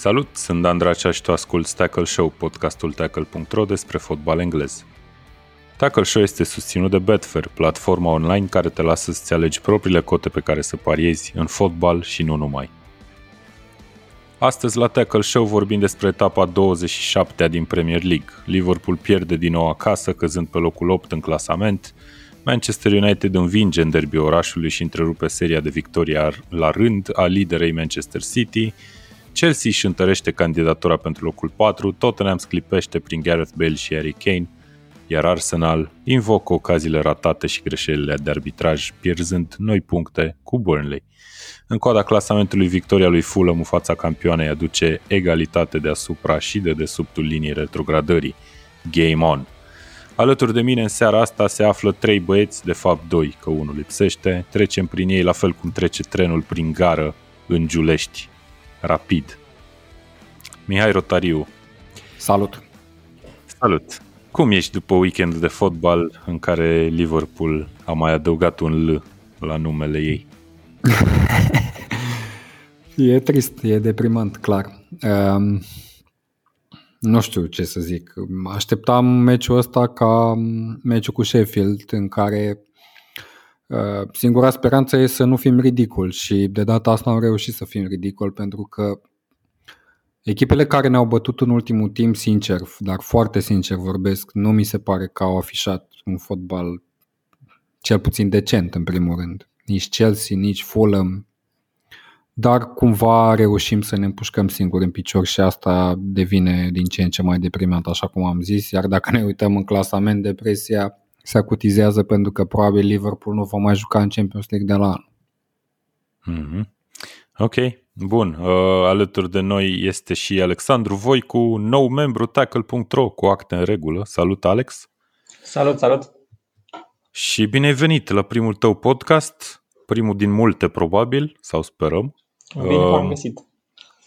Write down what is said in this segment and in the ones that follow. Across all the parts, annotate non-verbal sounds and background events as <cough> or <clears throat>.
Salut, sunt Dan Dracea și tu asculti Tackle Show, podcastul tackle.ro despre fotbal englez. Tackle Show este susținut de Betfair, platforma online care te lasă să-ți alegi propriile cote pe care să pariezi în fotbal și nu numai. Astăzi la Tackle Show vorbim despre etapa 27 din Premier League. Liverpool pierde din nou acasă, căzând pe locul 8 în clasament. Manchester United învinge în derby orașului și întrerupe seria de victorii la rând a liderei Manchester City. Chelsea își întărește candidatura pentru locul 4, Tottenham sclipește prin Gareth Bale și Harry Kane, iar Arsenal invocă ocaziile ratate și greșelile de arbitraj, pierzând noi puncte cu Burnley. În coada clasamentului, victoria lui Fulham în fața campioanei aduce egalitate deasupra și de desubtul liniei retrogradării. Game on! Alături de mine în seara asta se află trei băieți, de fapt doi, că unul lipsește. Trecem prin ei la fel cum trece trenul prin gară în Giulești. Rapid. Mihai Rotariu. Salut! Salut! Cum ești după weekendul de fotbal în care Liverpool a mai adăugat un L la numele ei? <laughs> e trist, e deprimant, clar. Um, nu știu ce să zic. Așteptam meciul ăsta ca meciul cu Sheffield, în care uh, singura speranță e să nu fim ridicol și de data asta am reușit să fim ridicol pentru că echipele care ne-au bătut în ultimul timp, sincer, dar foarte sincer vorbesc, nu mi se pare că au afișat un fotbal cel puțin decent în primul rând. Nici Chelsea, nici Fulham, dar cumva reușim să ne împușcăm singuri în picior și asta devine din ce în ce mai deprimant, așa cum am zis, iar dacă ne uităm în clasament, depresia se acutizează pentru că probabil Liverpool nu va mai juca în Champions League de la anul. Mm-hmm. Ok, bun. Uh, alături de noi este și Alexandru Voicu, nou membru tackle.ro cu acte în regulă. Salut, Alex! Salut, salut! Și bine ai venit la primul tău podcast, primul din multe probabil, sau sperăm. Bine v-am găsit.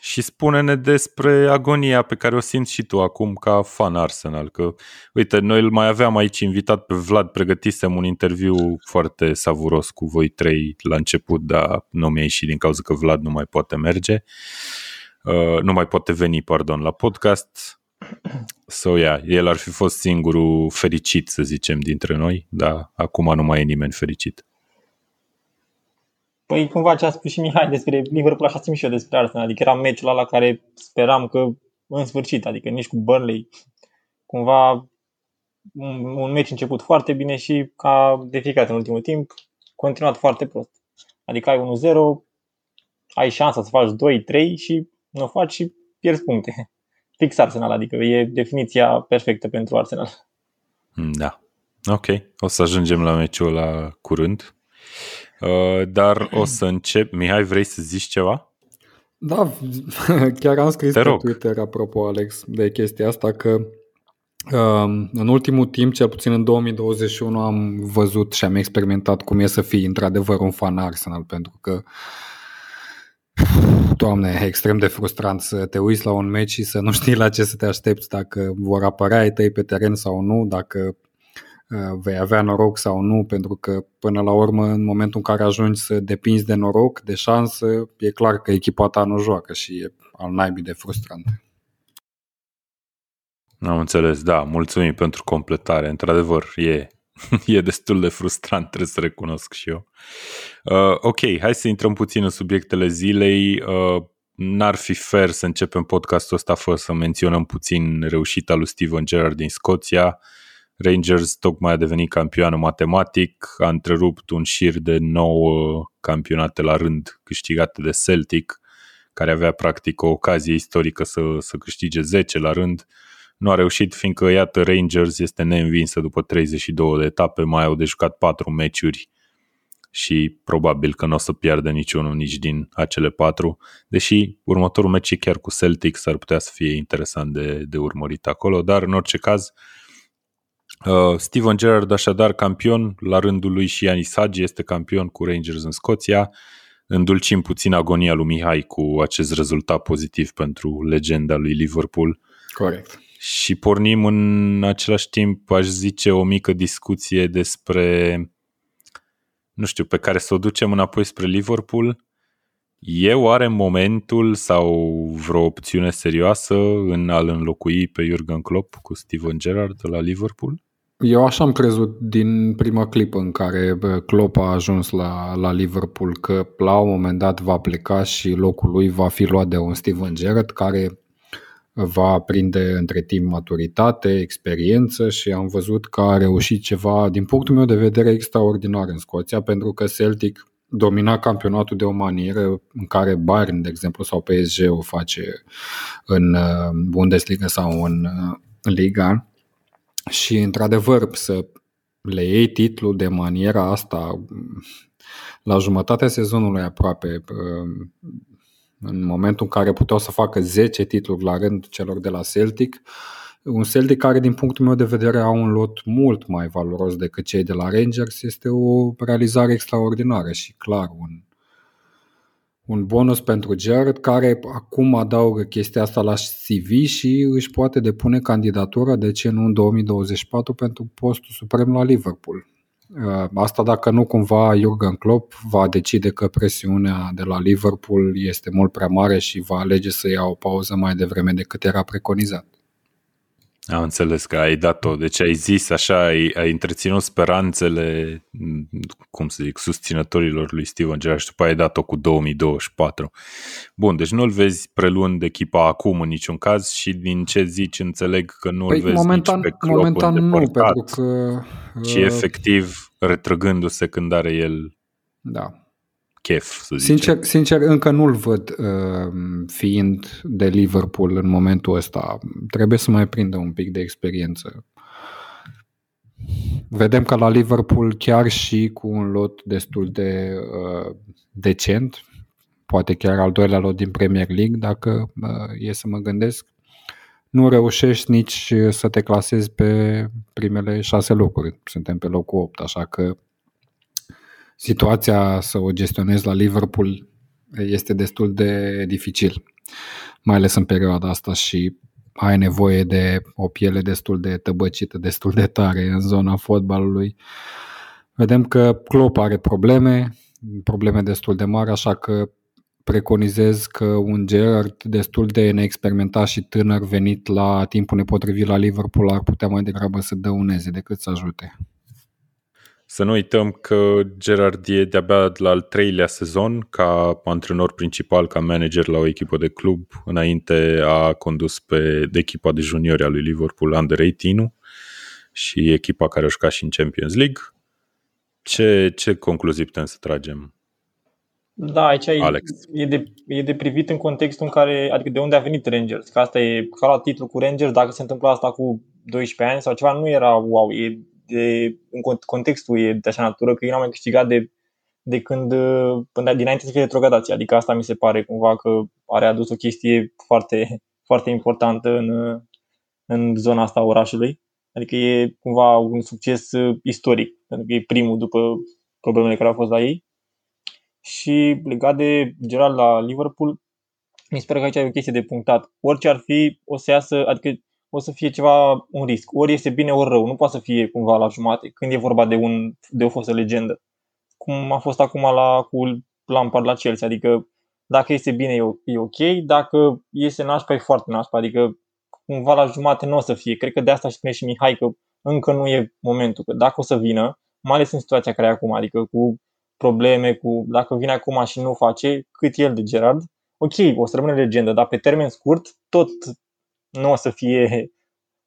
Și spune-ne despre agonia pe care o simți și tu acum ca fan Arsenal. Că, uite, noi îl mai aveam aici invitat pe Vlad, pregătisem un interviu foarte savuros cu voi trei la început, dar nu mi-a ieșit din cauza că Vlad nu mai poate merge. Uh, nu mai poate veni, pardon, la podcast. So, yeah, el ar fi fost singurul fericit, să zicem, dintre noi, dar acum nu mai e nimeni fericit. Păi cumva ce a spus și Mihai despre Liverpool, așa simt și eu despre Arsenal. Adică era meciul ăla la care speram că în sfârșit, adică nici cu Burnley, cumva un, un meci început foarte bine și ca de fiecare în ultimul timp, continuat foarte prost. Adică ai 1-0, ai șansa să faci 2-3 și nu o faci și pierzi puncte. <laughs> Fix Arsenal, adică e definiția perfectă pentru Arsenal. Da. Ok. O să ajungem la meciul la curând. Uh, dar o <clears throat> să încep. Mihai, vrei să zici ceva? Da, <laughs> chiar am scris Te pe rog. Twitter, apropo, Alex, de chestia asta, că um, în ultimul timp, cel puțin în 2021, am văzut și am experimentat cum e să fii într-adevăr un fan Arsenal, pentru că <sighs> Doamne, e extrem de frustrant să te uiți la un meci și să nu știi la ce să te aștepți, dacă vor apărea ai tăi pe teren sau nu, dacă Uh, vei avea noroc sau nu, pentru că până la urmă, în momentul în care ajungi să depinzi de noroc, de șansă, e clar că echipa ta nu joacă și e al naibii de frustrant. Am înțeles, da, mulțumim pentru completare. Într-adevăr, e, <laughs> e destul de frustrant, trebuie să recunosc și eu. Uh, ok, hai să intrăm puțin în subiectele zilei. Uh, n-ar fi fair să începem podcastul ăsta fără să menționăm puțin reușita lui Steven Gerrard din Scoția. Uh, Rangers tocmai a devenit campioană matematic, a întrerupt un șir de 9 campionate la rând câștigate de Celtic, care avea practic o ocazie istorică să, să câștige 10 la rând. Nu a reușit fiindcă, iată, Rangers este neînvinsă după 32 de etape, mai au de jucat 4 meciuri și probabil că nu o să piardă niciunul nici din acele patru, deși următorul meci chiar cu Celtic s-ar putea să fie interesant de, de urmărit acolo, dar în orice caz Uh, Steven Gerrard așadar campion, la rândul lui și Ianis Hagi este campion cu Rangers în Scoția. Îndulcim puțin agonia lui Mihai cu acest rezultat pozitiv pentru legenda lui Liverpool. Corect. Și pornim în același timp, aș zice, o mică discuție despre nu știu, pe care să o ducem înapoi spre Liverpool, e oare momentul sau vreo opțiune serioasă în a-l înlocui pe Jurgen Klopp cu Steven Gerrard la Liverpool? Eu așa am crezut din prima clipă în care Klopp a ajuns la, la Liverpool că la un moment dat va pleca și locul lui va fi luat de un Steven Gerrard care va prinde între timp maturitate, experiență și am văzut că a reușit ceva, din punctul meu de vedere, extraordinar în Scoția, pentru că Celtic domina campionatul de o manieră în care Bayern, de exemplu, sau PSG o face în uh, Bundesliga sau în uh, Liga. Și, într-adevăr, să le iei titlul de maniera asta la jumătatea sezonului aproape, uh, în momentul în care puteau să facă 10 titluri la rând celor de la Celtic, un Celtic care, din punctul meu de vedere, au un lot mult mai valoros decât cei de la Rangers, este o realizare extraordinară și clar un, un bonus pentru Jared care acum adaugă chestia asta la CV și își poate depune candidatura, de ce nu în 2024, pentru postul suprem la Liverpool. Uh, asta dacă nu cumva Jurgen Klopp va decide că presiunea de la Liverpool este mult prea mare și va alege să ia o pauză mai devreme decât era preconizat. Am înțeles că ai dat-o, deci ai zis așa, ai, ai întreținut speranțele, cum să zic, susținătorilor lui Steven Gerrard și după ai dat-o cu 2024. Bun, deci nu-l vezi preluând echipa acum în niciun caz și din ce zici înțeleg că nu-l păi, vezi momentan, nici pe Klopp Momentan nu, pentru că... Ci uh, efectiv retrăgându-se când are el da chef, să zicem. Sincer, sincer încă nu-l văd uh, fiind de Liverpool în momentul ăsta. Trebuie să mai prindă un pic de experiență. Vedem că la Liverpool, chiar și cu un lot destul de uh, decent, poate chiar al doilea lot din Premier League, dacă uh, e să mă gândesc, nu reușești nici să te clasezi pe primele șase locuri. Suntem pe locul 8, așa că situația să o gestionezi la Liverpool este destul de dificil, mai ales în perioada asta și ai nevoie de o piele destul de tăbăcită, destul de tare în zona fotbalului. Vedem că Klopp are probleme, probleme destul de mari, așa că preconizez că un Gerard destul de neexperimentat și tânăr venit la timpul nepotrivit la Liverpool ar putea mai degrabă să dăuneze decât să ajute. Să nu uităm că Gerard e de-abia la al treilea sezon ca antrenor principal, ca manager la o echipă de club. Înainte a condus pe de echipa de juniori a lui Liverpool Under 18 și echipa care a jucat și în Champions League. Ce, ce concluzii putem să tragem? Da, aici Alex. E, de, e de privit în contextul în care, adică de unde a venit Rangers, că asta e, ca la titlul cu Rangers, dacă se întâmplă asta cu 12 ani sau ceva, nu era wow, e de, în contextul e de așa natură că ei n-au mai câștigat de, de când, până dinainte să fie retrogradație. Adică asta mi se pare cumva că are adus o chestie foarte, <laughs> foarte importantă în, în zona asta a orașului. Adică e cumva un succes istoric, pentru că e primul după problemele care au fost la ei. Și legat de Gerald la Liverpool, mi se pare că aici e o chestie de punctat. Orice ar fi, o să iasă, adică o să fie ceva, un risc. Ori este bine, ori rău. Nu poate să fie cumva la jumate când e vorba de, un, de o fostă legendă. Cum a fost acum la, cu Lampard la Chelsea. Adică dacă este bine e ok, dacă iese nașpa e foarte nașpa. Adică cumva la jumate nu o să fie. Cred că de asta spune și Mihai că încă nu e momentul. Că dacă o să vină, mai ales în situația care e acum, adică cu probleme, cu dacă vine acum și nu face, cât el de Gerard, ok, o să rămâne legendă, dar pe termen scurt tot nu o să fie,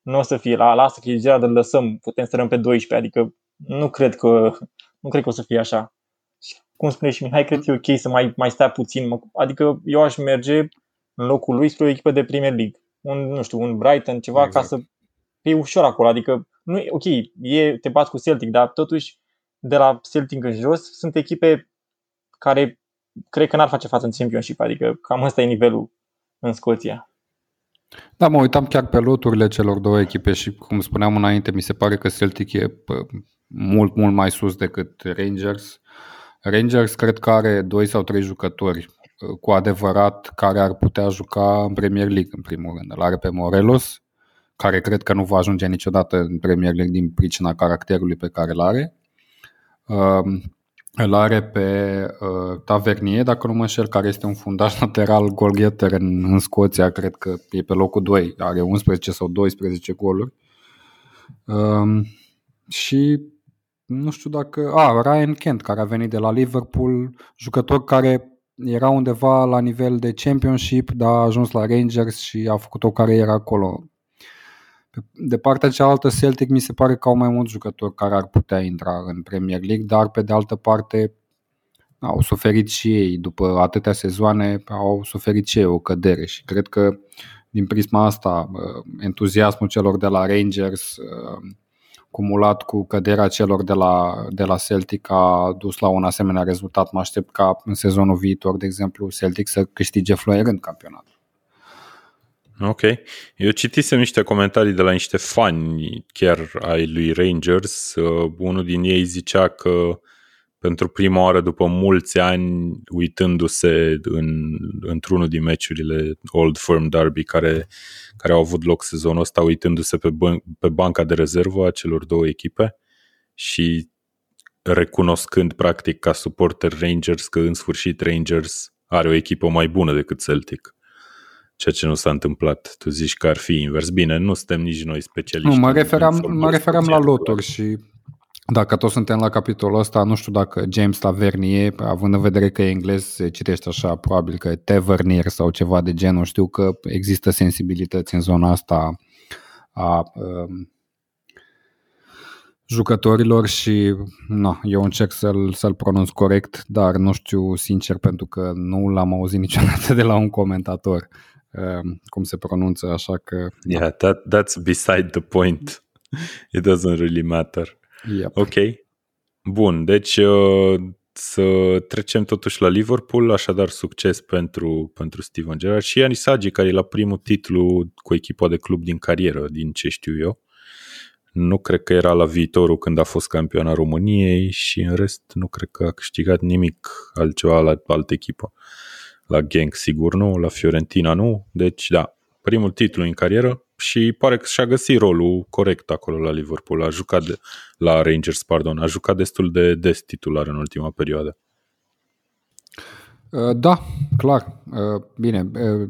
nu o să fie la lasă că e Gerard îl lăsăm, putem să rămân pe 12, adică nu cred că, nu cred că o să fie așa. Și cum spune și Mihai, cred că e ok să mai, mai stea puțin, adică eu aș merge în locul lui spre o echipă de Premier League, un, nu știu, un Brighton, ceva, exact. ca să fie ușor acolo, adică nu, ok, e, te bați cu Celtic, dar totuși de la Celtic în jos sunt echipe care cred că n-ar face față în Championship, adică cam ăsta e nivelul în Scoția. Da, mă uitam chiar pe loturile celor două echipe și, cum spuneam înainte, mi se pare că Celtic e mult, mult mai sus decât Rangers. Rangers cred că are doi sau trei jucători cu adevărat care ar putea juca în Premier League, în primul rând. Îl are pe Morelos, care cred că nu va ajunge niciodată în Premier League din pricina caracterului pe care îl are. Îl are pe uh, Tavernier, dacă nu mă înșel, care este un fundaș <laughs> lateral golgheter în, în Scoția, cred că e pe locul 2, are 11 sau 12 goluri. Um, și nu știu dacă... A, Ryan Kent, care a venit de la Liverpool, jucător care era undeva la nivel de championship, dar a ajuns la Rangers și a făcut o carieră acolo. De partea cealaltă, Celtic mi se pare că au mai mulți jucători care ar putea intra în Premier League, dar pe de altă parte au suferit și ei după atâtea sezoane, au suferit și ei o cădere și cred că din prisma asta entuziasmul celor de la Rangers cumulat cu căderea celor de la, de la Celtic a dus la un asemenea rezultat. Mă aștept ca în sezonul viitor, de exemplu, Celtic să câștige fluierând campionatul. Ok. Eu citisem niște comentarii de la niște fani chiar ai lui Rangers. Uh, unul din ei zicea că pentru prima oară după mulți ani, uitându-se în, într-unul din meciurile Old Firm Derby care, care au avut loc sezonul ăsta, uitându-se pe, ban- pe banca de rezervă a celor două echipe și recunoscând practic ca suporter Rangers că în sfârșit Rangers are o echipă mai bună decât Celtic ceea ce nu s-a întâmplat. Tu zici că ar fi invers. Bine, nu suntem nici noi specialiști. Nu, mă referam, mă referam la loturi și dacă tot suntem la capitolul ăsta, nu știu dacă James Tavernier, având în vedere că e englez, se citește așa, probabil că e Tavernier sau ceva de genul, știu că există sensibilități în zona asta a um, jucătorilor și no, eu încerc să-l, să-l pronunț corect, dar nu știu sincer pentru că nu l-am auzit niciodată de la un comentator um, cum se pronunță, așa că... Yeah, that, that's beside the point. It doesn't really matter. Yep. Ok. Bun, deci uh, să trecem totuși la Liverpool, așadar succes pentru, pentru Steven Gerrard și Ianis Sagi, care e la primul titlu cu echipa de club din carieră, din ce știu eu. Nu cred că era la viitorul când a fost campion a României și în rest nu cred că a câștigat nimic altceva la altă echipă. La Genk sigur nu, la Fiorentina nu, deci da, primul titlu în carieră și pare că și-a găsit rolul corect acolo la Liverpool, a jucat de, la Rangers, pardon, a jucat destul de des titular în ultima perioadă. Uh, da, clar. Uh, bine, uh,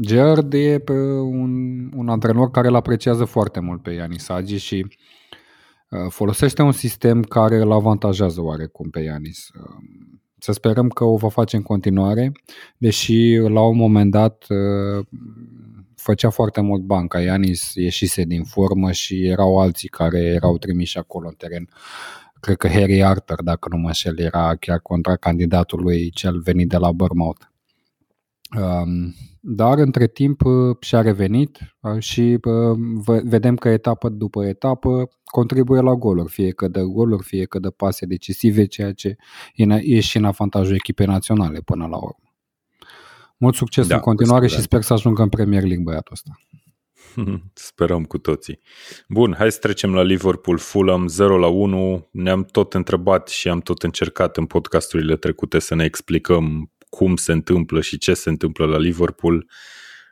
Gerard e un, un antrenor care îl apreciază foarte mult pe Ianis Agi și folosește un sistem care îl avantajează oarecum pe Ianis. Să sperăm că o va face în continuare, deși la un moment dat făcea foarte mult bani, ca Ianis ieșise din formă și erau alții care erau trimiși acolo în teren. Cred că Harry Arthur, dacă nu mă înșel, era chiar contra candidatului cel venit de la Bournemouth. Um, dar între timp uh, și-a revenit uh, și uh, vedem că etapă după etapă contribuie la goluri, fie că dă goluri, fie că dă pase decisive, ceea ce e și în avantajul echipei naționale până la urmă. Mult succes da, în continuare și sper să ajungă în Premier League băiatul ăsta. <laughs> Sperăm cu toții. Bun, hai să trecem la Liverpool Fulham 0 la 1. Ne-am tot întrebat și am tot încercat în podcasturile trecute să ne explicăm cum se întâmplă și ce se întâmplă la Liverpool.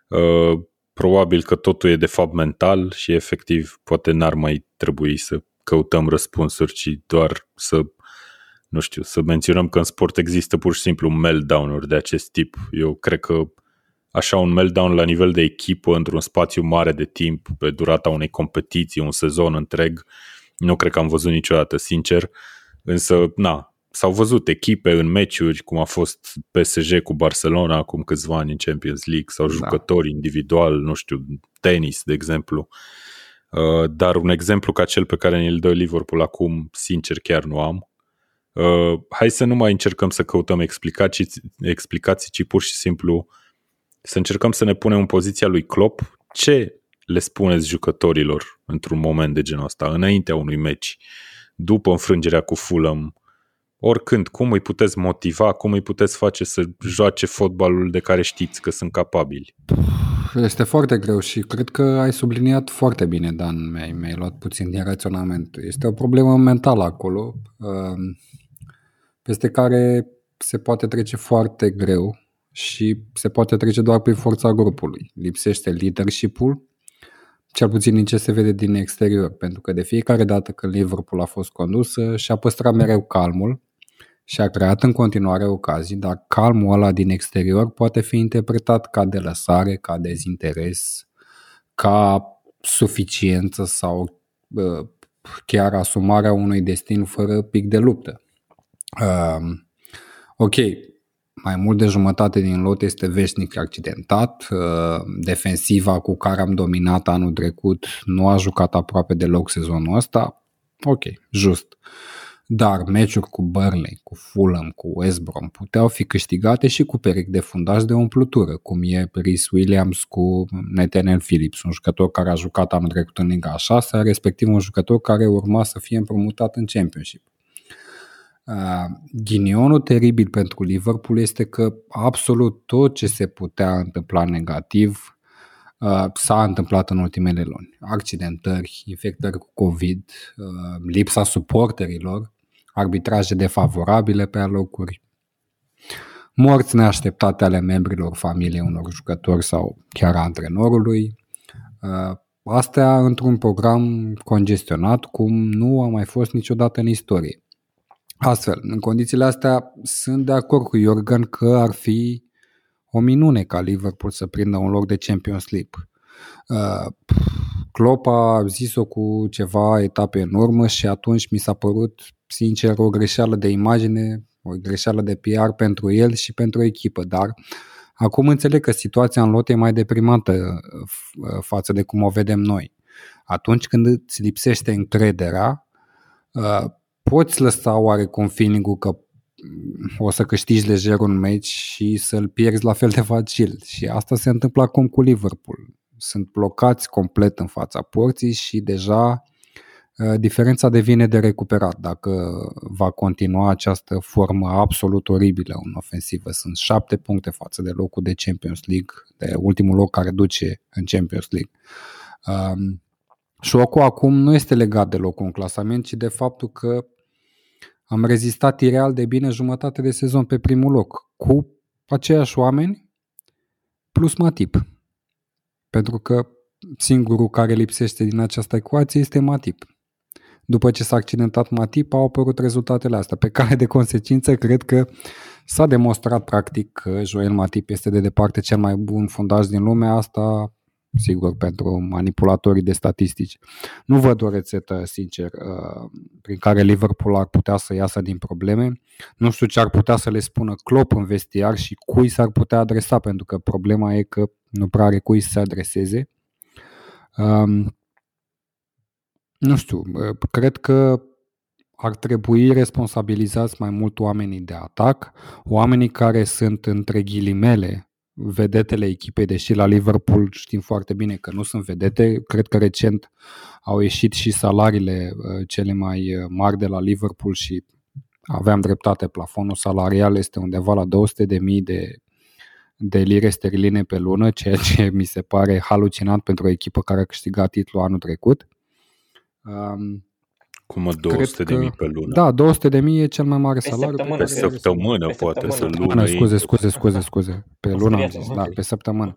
Uh, probabil că totul e de fapt mental și efectiv poate n-ar mai trebui să căutăm răspunsuri, ci doar să nu știu, să menționăm că în sport există pur și simplu meltdown-uri de acest tip. Eu cred că așa un meltdown la nivel de echipă într-un spațiu mare de timp pe durata unei competiții, un sezon întreg, nu cred că am văzut niciodată, sincer. Însă, na, s-au văzut echipe în meciuri, cum a fost PSG cu Barcelona acum câțiva ani în Champions League, sau da. jucători individual, nu știu, tenis, de exemplu. Uh, dar un exemplu ca cel pe care ne-l dă Liverpool acum, sincer, chiar nu am. Uh, hai să nu mai încercăm să căutăm explicații, explicații, ci pur și simplu să încercăm să ne punem în poziția lui Klopp. Ce le spuneți jucătorilor într-un moment de genul ăsta, înaintea unui meci, după înfrângerea cu Fulham, oricând, cum îi puteți motiva, cum îi puteți face să joace fotbalul de care știți că sunt capabili? Este foarte greu și cred că ai subliniat foarte bine, Dan, mi-ai, mi-ai luat puțin din raționament. Este o problemă mentală acolo. Uh, peste care se poate trece foarte greu și se poate trece doar prin forța grupului. Lipsește leadership-ul, cel puțin din ce se vede din exterior, pentru că de fiecare dată când Liverpool a fost condusă și-a păstrat mereu calmul și a creat în continuare ocazii, dar calmul ăla din exterior poate fi interpretat ca de lăsare, ca dezinteres, ca suficiență sau chiar asumarea unui destin fără pic de luptă. Uh, ok, mai mult de jumătate din lot este veșnic accidentat. Uh, defensiva cu care am dominat anul trecut nu a jucat aproape deloc sezonul ăsta. Ok, just. Dar meciuri cu Burnley, cu Fulham, cu West Brom puteau fi câștigate și cu peric de fundaj de umplutură, cum e Rhys Williams cu Nathaniel Phillips, un jucător care a jucat anul trecut în Liga 6, respectiv un jucător care urma să fie împrumutat în Championship. Uh, ghinionul teribil pentru Liverpool este că absolut tot ce se putea întâmpla negativ uh, s-a întâmplat în ultimele luni. Accidentări, infectări cu COVID, uh, lipsa suporterilor, arbitraje defavorabile pe alocuri, morți neașteptate ale membrilor familiei unor jucători sau chiar antrenorului. Astea într-un program congestionat cum nu a mai fost niciodată în istorie. Astfel, în condițiile astea, sunt de acord cu Jorgen că ar fi o minune ca Liverpool să prindă un loc de Champions League. Uh, Klopp a zis-o cu ceva etape în urmă și atunci mi s-a părut, sincer, o greșeală de imagine, o greșeală de PR pentru el și pentru echipă, dar acum înțeleg că situația în lot e mai deprimantă uh, față de cum o vedem noi. Atunci când îți lipsește încrederea, uh, poți lăsa oarecum feeling-ul că o să câștigi lejer un meci și să-l pierzi la fel de facil. Și asta se întâmplă acum cu Liverpool. Sunt blocați complet în fața porții și deja uh, diferența devine de recuperat dacă va continua această formă absolut oribilă în ofensivă. Sunt șapte puncte față de locul de Champions League, de ultimul loc care duce în Champions League. Um, Șocul acum nu este legat de locul în clasament, ci de faptul că am rezistat ireal de bine jumătate de sezon pe primul loc, cu aceiași oameni plus Matip. Pentru că singurul care lipsește din această ecuație este Matip. După ce s-a accidentat Matip, au apărut rezultatele astea. Pe care de consecință, cred că s-a demonstrat practic că Joel Matip este de departe cel mai bun fundaj din lume. Asta sigur, pentru manipulatorii de statistici. Nu văd o rețetă, sincer, uh, prin care Liverpool ar putea să iasă din probleme. Nu știu ce ar putea să le spună Klopp în vestiar și cui s-ar putea adresa, pentru că problema e că nu prea are cui să se adreseze. Um, nu știu, uh, cred că ar trebui responsabilizați mai mult oamenii de atac, oamenii care sunt între ghilimele vedetele echipei, deși la Liverpool știm foarte bine că nu sunt vedete. Cred că recent au ieșit și salariile uh, cele mai uh, mari de la Liverpool și aveam dreptate, plafonul salarial este undeva la 200 de mii de, de lire sterline pe lună, ceea ce <laughs> mi se pare halucinant pentru o echipă care a câștigat titlul anul trecut. Um, cum mă, 200 de mii pe lună? Da, 200 de mii e cel mai mare Pe salariu. săptămână, Pe săptămână, Pe poate, săptămână. să Lună, lună. scuze, scuze, scuze, scuze. Pe Am lună am speriat, zis, ok. da, pe săptămână.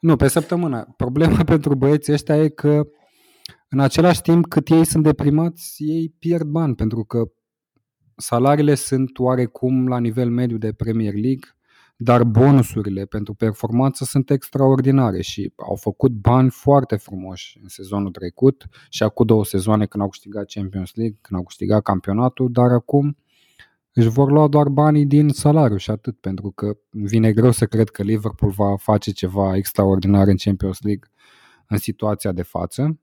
Nu, pe săptămână. Problema <laughs> pentru băieții ăștia e că în același timp cât ei sunt deprimați, ei pierd bani pentru că salariile sunt oarecum la nivel mediu de Premier League, dar bonusurile pentru performanță sunt extraordinare și au făcut bani foarte frumoși în sezonul trecut și acum două sezoane când au câștigat Champions League, când au câștigat campionatul, dar acum își vor lua doar banii din salariu și atât, pentru că îmi vine greu să cred că Liverpool va face ceva extraordinar în Champions League în situația de față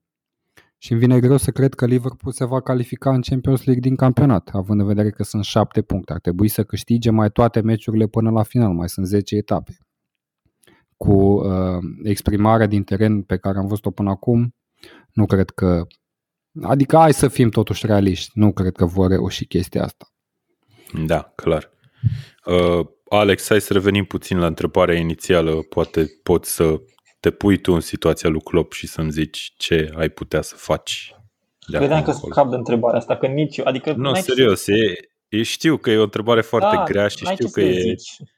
și îmi vine greu să cred că Liverpool se va califica în Champions League din campionat, având în vedere că sunt șapte puncte. Ar trebui să câștige mai toate meciurile până la final, mai sunt 10 etape. Cu uh, exprimarea din teren pe care am văzut-o până acum, nu cred că... Adică hai să fim totuși realiști, nu cred că vor reuși chestia asta. Da, clar. Uh, Alex, hai să revenim puțin la întrebarea inițială. Poate poți să te pui tu în situația lui Klopp și să-mi zici ce ai putea să faci. De Credeam acum că încolo. scap de întrebarea asta, că nici eu, adică... Nu, n-ai ce serios, e, e, știu că e o întrebare foarte da, grea și n-ai știu ce că să e... Zici. Adică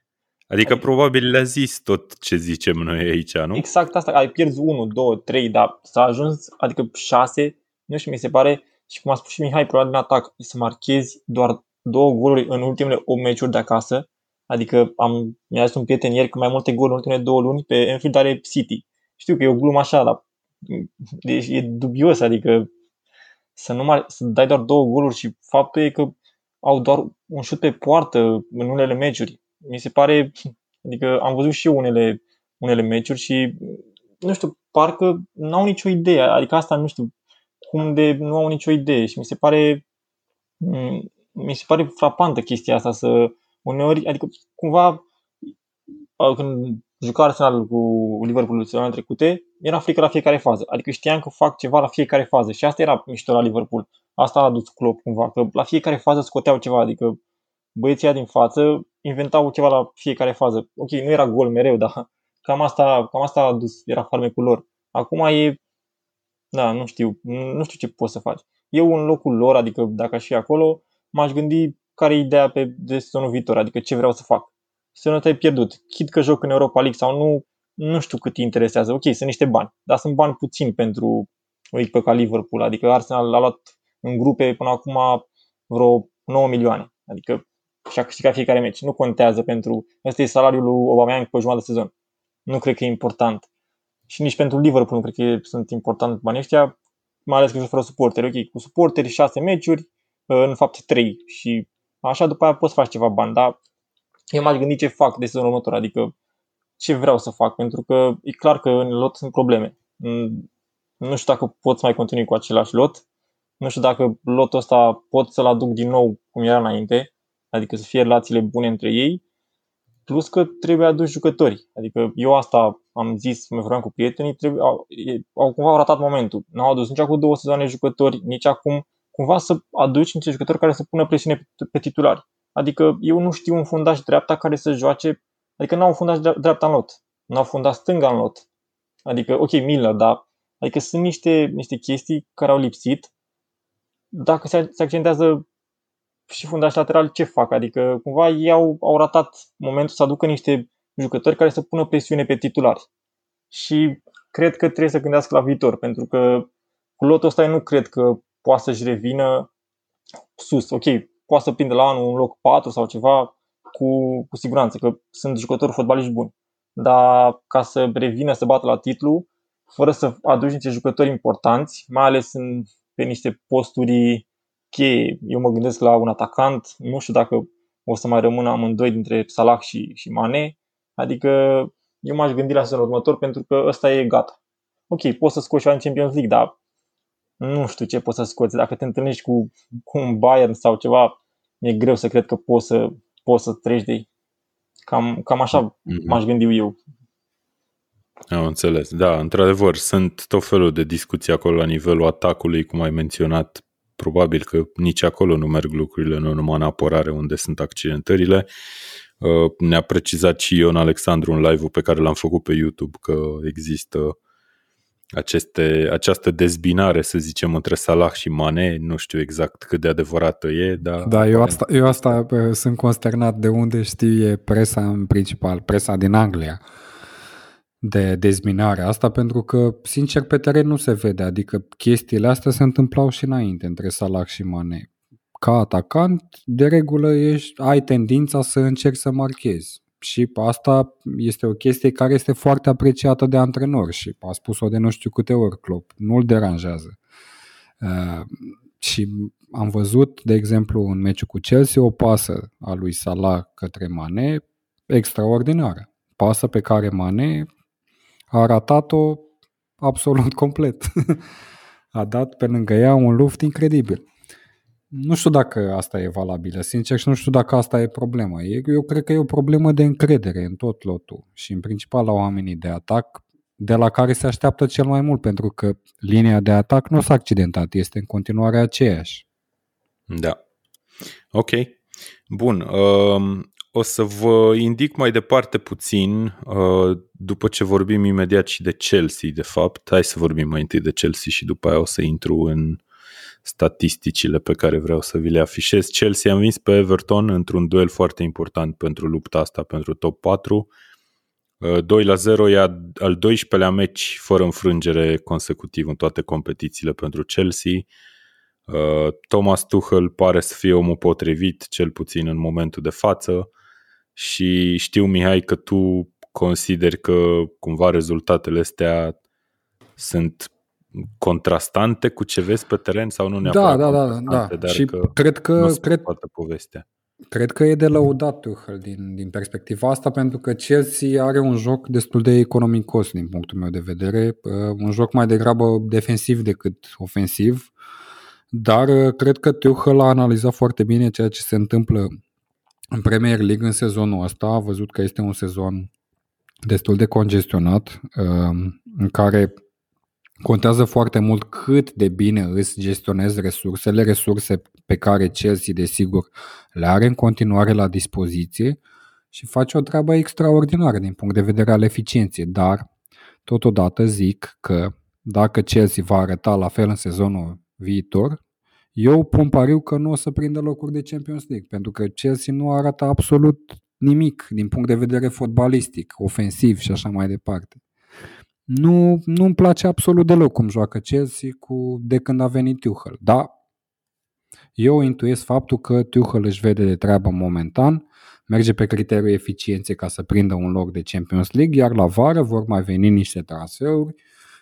Adică- probabil le-a zis tot ce zicem noi aici, nu? Exact asta, ai pierzi 1, 2, 3, dar s-a ajuns, adică 6, nu știu, mi se pare, și cum a spus și Mihai, probabil în atac, să marchezi doar două goluri în ultimele 8 meciuri de acasă. Adică am, mi-a zis un prieten ieri că mai multe goluri în ultimele două luni pe Enfield are City. Știu că e o glumă așa, dar deci e dubios, adică să, nu mai, să dai doar două goluri și faptul e că au doar un șut pe poartă în unele meciuri. Mi se pare, adică am văzut și eu unele, unele meciuri și nu știu, parcă n-au nicio idee, adică asta nu știu cum de nu au nicio idee și mi se pare mi se pare frapantă chestia asta să uneori, adică cumva când juca Arsenal cu Liverpool sezonul trecute, era frică la fiecare fază. Adică știam că fac ceva la fiecare fază și asta era mișto la Liverpool. Asta a adus Klopp cumva, că la fiecare fază scoteau ceva, adică băieții din față inventau ceva la fiecare fază. Ok, nu era gol mereu, dar cam asta, cam asta a adus, era farmecul lor. Acum e, da, nu știu, nu știu ce poți să faci. Eu în locul lor, adică dacă aș fi acolo, m-aș gândi care e ideea pe de sezonul viitor, adică ce vreau să fac să nu te-ai pierdut. Chit că joc în Europa League sau nu, nu știu cât te interesează. Ok, sunt niște bani, dar sunt bani puțini pentru o echipă ca Liverpool. Adică Arsenal a luat în grupe până acum vreo 9 milioane. Adică și-a câștigat fiecare meci. Nu contează pentru... Ăsta e salariul lui Aubameyang pe jumătate de sezon. Nu cred că e important. Și nici pentru Liverpool nu cred că sunt important banii ăștia, mai ales că joc fără suporteri. Ok, cu suporteri 6 meciuri, în fapt 3 și așa după aia poți să faci ceva bani, dar eu m-aș gândi ce fac de sezonul următor, adică ce vreau să fac, pentru că e clar că în lot sunt probleme. Nu știu dacă pot să mai continui cu același lot, nu știu dacă lotul ăsta pot să-l aduc din nou cum era înainte, adică să fie relațiile bune între ei, plus că trebuie aduși jucători. Adică eu asta am zis, mă vorbeam cu prietenii, trebuie, au, au cumva au ratat momentul. Nu au adus nici acum două sezoane jucători, nici acum cumva să aduci niște jucători care să pună presiune pe, pe titulari. Adică eu nu știu un fundaș dreapta care să joace, adică nu au fundaș dreapta în lot, nu au fundaș stânga în lot. Adică, ok, Miller, dar adică sunt niște, niște chestii care au lipsit. Dacă se, se accentează și fundaș lateral, ce fac? Adică cumva ei au, au ratat momentul să aducă niște jucători care să pună presiune pe titulari. Și cred că trebuie să gândească la viitor, pentru că cu lotul ăsta eu nu cred că poate să-și revină sus. Ok, poate să prindă la anul un loc 4 sau ceva, cu, cu siguranță, că sunt jucători fotbaliști buni. Dar ca să revină să bată la titlu, fără să aduci niște jucători importanți, mai ales în, pe niște posturi cheie. Eu mă gândesc la un atacant, nu știu dacă o să mai rămână amândoi dintre Salah și, și Mane, adică eu m-aș gândi la sezonul următor pentru că ăsta e gata. Ok, poți să scoți în Champions League, dar nu știu ce poți să scoți. Dacă te întâlnești cu, cu un Bayern sau ceva, e greu să cred că poți să, poți să treci de ei. Cam, cam așa mm-hmm. m-aș gândi eu. Am înțeles. Da, într-adevăr, sunt tot felul de discuții acolo la nivelul atacului, cum ai menționat. Probabil că nici acolo nu merg lucrurile, nu numai în apărare unde sunt accidentările. Uh, ne-a precizat și Ion Alexandru în live-ul pe care l-am făcut pe YouTube că există aceste, această dezbinare, să zicem, între Salah și Mane, nu știu exact cât de adevărată e, dar... Da, eu asta, eu asta sunt consternat de unde știe presa în principal, presa din Anglia, de dezbinare asta, pentru că, sincer, pe teren nu se vede, adică chestiile astea se întâmplau și înainte între Salah și Mane. Ca atacant, de regulă ești, ai tendința să încerci să marchezi și asta este o chestie care este foarte apreciată de antrenor și a spus-o de nu știu câte ori Klopp, nu-l deranjează. Uh, și am văzut, de exemplu, în meciul cu Chelsea, o pasă a lui Salah către Mane extraordinară. Pasă pe care Mane a ratat-o absolut complet. <laughs> a dat pe lângă ea un luft incredibil. Nu știu dacă asta e valabilă, sincer, și nu știu dacă asta e problema. Eu cred că e o problemă de încredere în tot lotul și în principal la oamenii de atac, de la care se așteaptă cel mai mult, pentru că linia de atac nu s-a accidentat, este în continuare aceeași. Da. Ok. Bun. Uh, o să vă indic mai departe puțin, uh, după ce vorbim imediat și de Chelsea, de fapt. Hai să vorbim mai întâi de Chelsea și după aia o să intru în statisticile pe care vreau să vi le afișez. Chelsea a învins pe Everton într-un duel foarte important pentru lupta asta, pentru top 4. 2 uh, la 0 e al 12-lea meci fără înfrângere consecutiv în toate competițiile pentru Chelsea. Uh, Thomas Tuchel pare să fie omul potrivit, cel puțin în momentul de față și știu, Mihai, că tu consideri că cumva rezultatele astea sunt contrastante cu ce vezi pe teren sau nu neapărat da, da, da, da. dar și că cred că, nu cred, toată povestea. Cred că e de lăudat Tuchel din, din perspectiva asta, pentru că Chelsea are un joc destul de economicos din punctul meu de vedere, uh, un joc mai degrabă defensiv decât ofensiv, dar uh, cred că Tuchel a analizat foarte bine ceea ce se întâmplă în Premier League în sezonul ăsta, a văzut că este un sezon destul de congestionat, uh, în care Contează foarte mult cât de bine îți gestionezi resursele, resurse pe care Chelsea, desigur, le are în continuare la dispoziție și face o treabă extraordinară din punct de vedere al eficienței, dar totodată zic că dacă Chelsea va arăta la fel în sezonul viitor, eu pun pariu că nu o să prindă locuri de Champions League, pentru că Chelsea nu arată absolut nimic din punct de vedere fotbalistic, ofensiv și așa mai departe. Nu, nu-mi place absolut deloc cum joacă Chelsea cu, de când a venit Tuchel. Da, eu intuiesc faptul că Tuchel își vede de treabă momentan, merge pe criteriul eficienței ca să prindă un loc de Champions League, iar la vară vor mai veni niște transferuri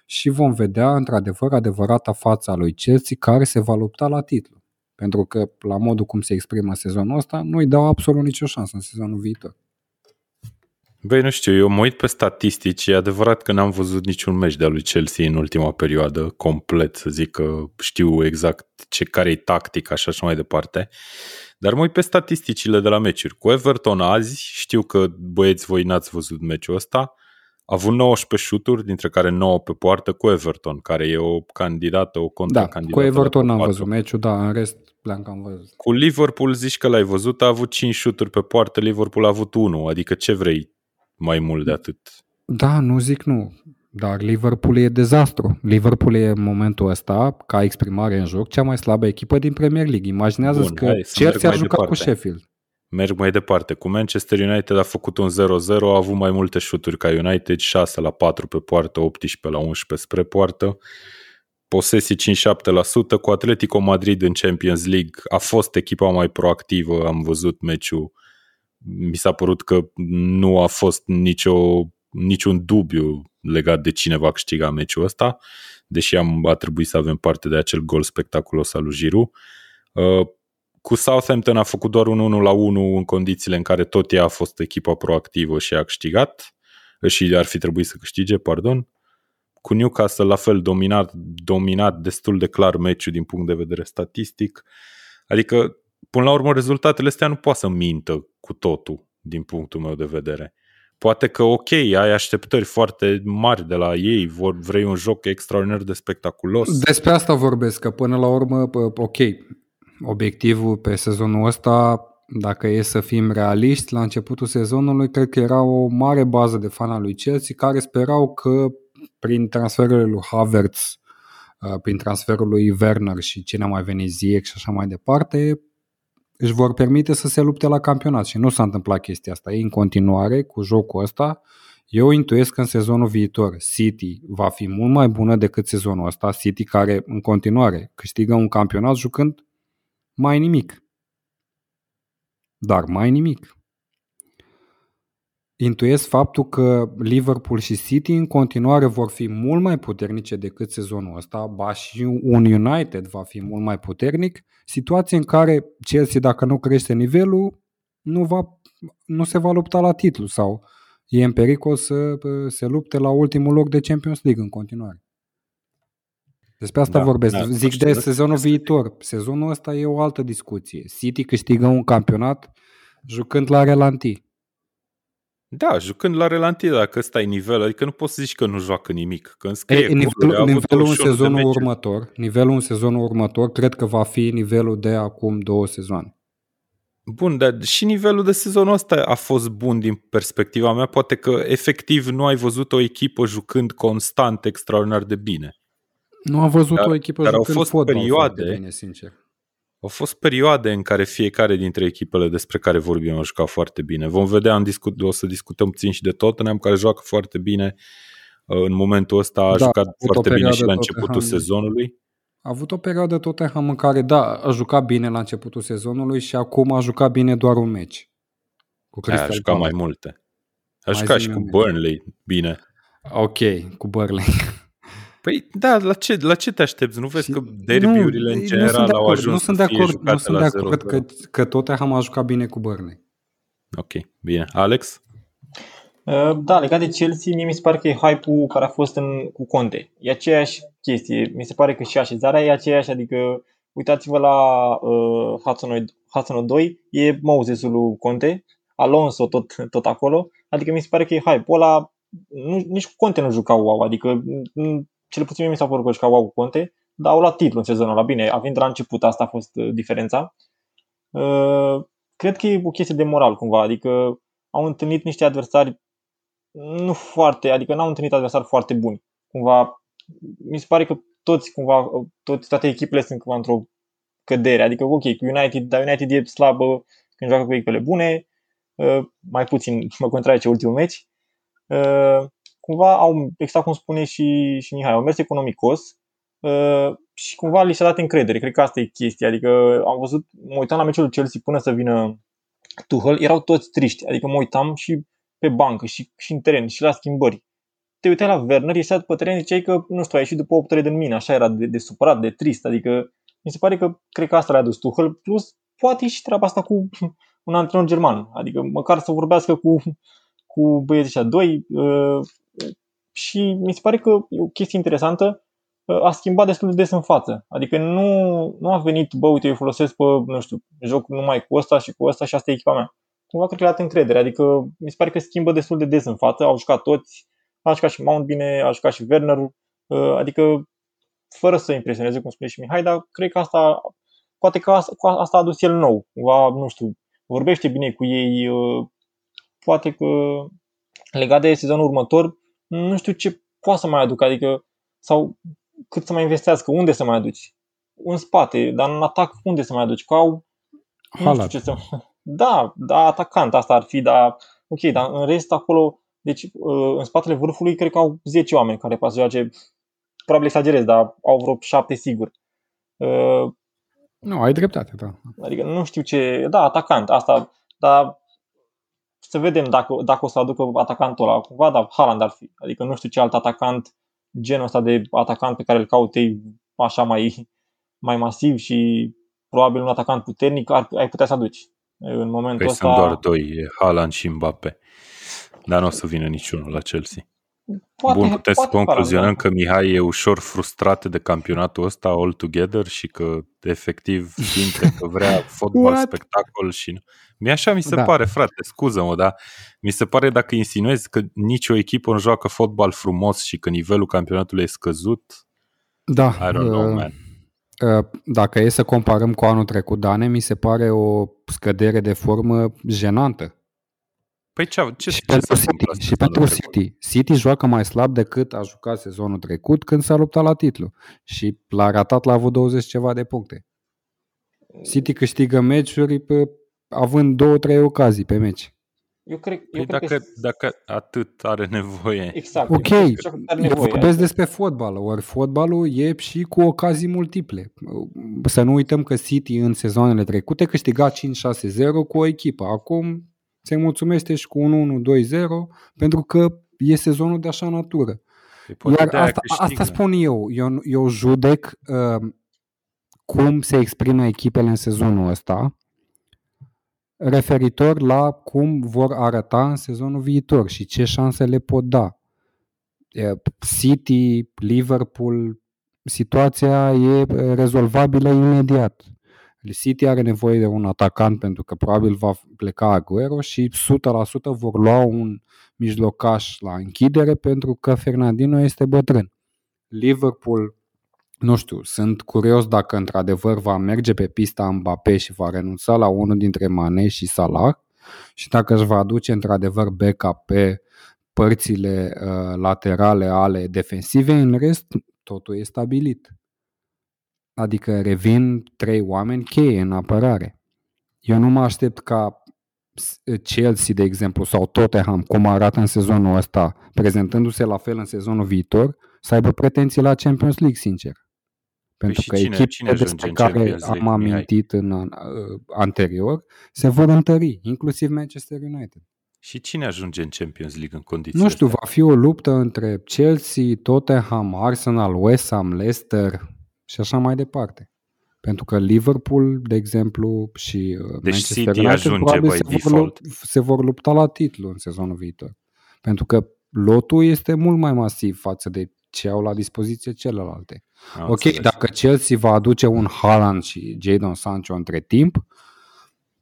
și vom vedea într-adevăr adevărata fața lui Chelsea care se va lupta la titlu. Pentru că, la modul cum se exprimă sezonul ăsta, nu-i dau absolut nicio șansă în sezonul viitor. Băi, nu știu, eu mă uit pe statistici, e adevărat că n-am văzut niciun meci de-a lui Chelsea în ultima perioadă, complet, să zic că știu exact ce, care e tactica și așa mai departe, dar mă uit pe statisticile de la meciuri. Cu Everton azi, știu că băieți voi n-ați văzut meciul ăsta, a avut 19 șuturi, dintre care 9 pe poartă cu Everton, care e o candidată, o contracandidată. Da, cu Everton am văzut meciul, da, în rest blank am văzut. Cu Liverpool zici că l-ai văzut, a avut 5 șuturi pe poartă, Liverpool a avut 1, adică ce vrei? Mai mult de atât. Da, nu zic nu, dar Liverpool e dezastru. Liverpool e în momentul ăsta, ca exprimare în joc, cea mai slabă echipă din Premier League. Imaginează-ți Bun, că Chelsea a jucat departe. cu Sheffield. Merg mai departe. Cu Manchester United a făcut un 0-0, a avut mai multe șuturi ca United, 6 la 4 pe poartă, 18 la 11 spre poartă. Posesii 5-7%. Cu Atletico Madrid în Champions League a fost echipa mai proactivă, am văzut meciul mi s-a părut că nu a fost nicio, niciun dubiu legat de cine va câștiga meciul ăsta, deși am, a trebuit să avem parte de acel gol spectaculos al lui Giroud. Uh, cu Southampton a făcut doar un 1 la 1 în condițiile în care tot ea a fost echipa proactivă și a câștigat și ar fi trebuit să câștige, pardon. Cu Newcastle la fel dominat, dominat destul de clar meciul din punct de vedere statistic. Adică până la urmă rezultatele astea nu poate să mintă cu totul din punctul meu de vedere. Poate că ok, ai așteptări foarte mari de la ei, vor, vrei un joc extraordinar de spectaculos. Despre asta vorbesc, că până la urmă, ok, obiectivul pe sezonul ăsta, dacă e să fim realiști, la începutul sezonului cred că era o mare bază de fan al lui Chelsea care sperau că prin transferurile lui Havertz, uh, prin transferul lui Werner și cine a mai venit Ziyech și așa mai departe, își vor permite să se lupte la campionat și nu s-a întâmplat chestia asta. Ei în continuare cu jocul ăsta, eu intuiesc că în sezonul viitor City va fi mult mai bună decât sezonul ăsta, City care în continuare câștigă un campionat jucând mai nimic. Dar mai nimic. Intuiesc faptul că Liverpool și City în continuare vor fi mult mai puternice decât sezonul ăsta, ba și un United va fi mult mai puternic, situație în care Chelsea, dacă nu crește nivelul, nu, va, nu se va lupta la titlu sau e în pericol să se lupte la ultimul loc de Champions League în continuare. Despre asta da, vorbesc. Da, Zic de sezonul viitor. Sezonul ăsta e o altă discuție. City câștigă un campionat jucând la relanti. Da, jucând la relantie, dacă ăsta e nivel, adică nu poți să zici că nu joacă nimic. Că scrie e, nivelul, nivelul în sezonul următor, nivelul în sezonul următor, cred că va fi nivelul de acum două sezoane. Bun, dar și nivelul de sezonul ăsta a fost bun din perspectiva mea. Poate că efectiv nu ai văzut o echipă jucând constant extraordinar de bine. Nu am văzut dar, o echipă dar jucând au fost fotbal perioade, bine, sincer. Au fost perioade în care fiecare dintre echipele despre care vorbim a jucat foarte bine. Vom vedea, în discut, o să discutăm puțin și de Tottenham, care joacă foarte bine. Uh, în momentul ăsta a da, jucat foarte bine și la începutul Tottenham. sezonului. A avut o perioadă Tottenham în care, da, a jucat bine la începutul sezonului și acum a jucat bine doar un meci. Cu Crystal a jucat mai multe. A jucat și cu Burnley bine. Ok, cu Burnley. <laughs> Păi da, la ce, la ce te aștepți? Nu vezi că derbiurile în general au ajuns nu sunt de acord, Nu sunt de acord că, că Tottenham a jucat bine cu Burnley. Ok, bine. Alex? Uh, da, legat de Chelsea, mie mi se pare că e hype-ul care a fost în, cu Conte. E aceeași chestie. Mi se pare că și așezarea e aceeași, adică uitați-vă la uh, Hudson 2, e Mosesul lui Conte, Alonso tot, tot acolo, adică mi se pare că e hype-ul ăla, nu, nici cu Conte nu jucau wow, adică cel puțin mie mi s-a părut că jucau wow cu Conte, dar au luat titlu în sezonul ăla. Bine, având de la început, asta a fost uh, diferența. Uh, cred că e o chestie de moral cumva, adică au întâlnit niște adversari nu foarte, adică n-au întâlnit adversari foarte buni. Cumva, mi se pare că toți, cumva, toți, toate echipele sunt cumva într-o cădere. Adică, ok, cu United, dar United e slabă când joacă cu echipele bune, uh, mai puțin <laughs> mă contrazice ultimul meci. Uh, cumva au, exact cum spune și, și Mihai, au mers economicos uh, și cumva li s-a dat încredere. Cred că asta e chestia. Adică am văzut, mă uitam la meciul Chelsea până să vină Tuchel, erau toți triști. Adică mă uitam și pe bancă și, și în teren și la schimbări. Te uitai la Werner, ieșea după teren, ziceai că, nu știu, a ieșit după 8 ore din mine, așa era de, de supărat, de trist, adică mi se pare că cred că asta le-a dus Tuchel, plus poate și treaba asta cu un antrenor german, adică măcar să vorbească cu, cu băieții ăștia doi uh, și mi se pare că e o chestie interesantă, uh, a schimbat destul de des în față. Adică nu, nu a venit, bă, uite, eu folosesc pe, nu știu, joc numai cu ăsta și cu ăsta și asta e echipa mea cumva cred că le-a dat încredere. Adică mi se pare că schimbă destul de des în față. Au jucat toți, a jucat și Mount bine, a jucat și Werner, uh, adică fără să impresioneze, cum spune și Mihai, dar cred că asta, poate că asta, asta a adus el nou. Cumva, nu știu, vorbește bine cu ei, uh, poate că legat de sezonul următor, nu știu ce poate să mai aducă, adică sau cât să mai investească, unde să mai aduci? În spate, dar în atac unde să mai aduci? Că au nu știu ce să... <laughs> Da, da, atacant, asta ar fi, dar ok, dar în rest acolo, deci uh, în spatele vârfului cred că au 10 oameni care poate să joace, probabil exagerez, dar au vreo 7 sigur. Uh, nu, ai dreptate, da. Adică nu știu ce, da, atacant, asta, dar să vedem dacă, dacă o să aducă atacantul ăla, cumva, dar Haaland ar fi. Adică nu știu ce alt atacant, genul ăsta de atacant pe care îl caut ei așa mai, mai masiv și probabil un atacant puternic ar, ai putea să aduci. În momentul păi ăsta... sunt doar doi, e Haaland și Mbappe. Dar nu o să vină niciunul la Chelsea. Poate, Bun, puteți să concluzionăm da. că Mihai e ușor frustrat de campionatul ăsta all together și că efectiv simte că vrea <laughs> fotbal spectacol și mi așa mi se da. pare, frate, scuză-mă, dar mi se pare dacă insinuezi că nicio echipă nu joacă fotbal frumos și că nivelul campionatului e scăzut, da, I don't know, uh, man. Uh, dacă e să comparăm cu anul trecut, Dane, mi se pare o scădere de formă jenantă. Păi ce, ce, și ce pentru City, și pentru City. City joacă mai slab decât a jucat sezonul trecut când s-a luptat la titlu. Și l-a ratat la avut 20 ceva de puncte. City câștigă meciuri pe, având două, trei ocazii pe meci. Eu cred, păi eu dacă, cred că... dacă atât are nevoie. Exact. Ok, are nevoie, eu vorbesc despre fotbal, ori fotbalul e și cu ocazii multiple. Să nu uităm că City în sezoanele trecute câștiga 5-6-0 cu o echipă. Acum se mulțumește și cu un 1-2-0 pentru că e sezonul de așa natură. Păi Iar asta, asta spun eu. Eu, eu judec uh, cum se exprimă echipele în sezonul ăsta referitor la cum vor arăta în sezonul viitor și ce șanse le pot da. City, Liverpool, situația e rezolvabilă imediat. City are nevoie de un atacant pentru că probabil va pleca Aguero și 100% vor lua un mijlocaș la închidere pentru că Fernandino este bătrân. Liverpool nu știu, sunt curios dacă într-adevăr va merge pe pista Mbappé și va renunța la unul dintre Mane și Salah și dacă își va aduce într-adevăr backup pe părțile uh, laterale ale defensive, în rest totul e stabilit. Adică revin trei oameni cheie în apărare. Eu nu mă aștept ca Chelsea, de exemplu, sau Tottenham, cum arată în sezonul ăsta, prezentându-se la fel în sezonul viitor, să aibă pretenții la Champions League, sincer. Pentru și că cine- echipele cine ajunge despre în care Champions League, am Mihai? amintit în uh, anterior se vor întări, inclusiv Manchester United. Și cine ajunge în Champions League în condiții Nu știu, va fi o luptă între Chelsea, Tottenham, Arsenal, West Ham, Leicester și așa mai departe. Pentru că Liverpool, de exemplu, și uh, Deci Manchester City United ajunge probabil by se vor, default. lu- se vor lupta la titlu în sezonul viitor. Pentru că lotul este mult mai masiv față de ce au la dispoziție celelalte. Am ok, înțeles. dacă Chelsea va aduce un Haaland și Jadon Sancho între timp,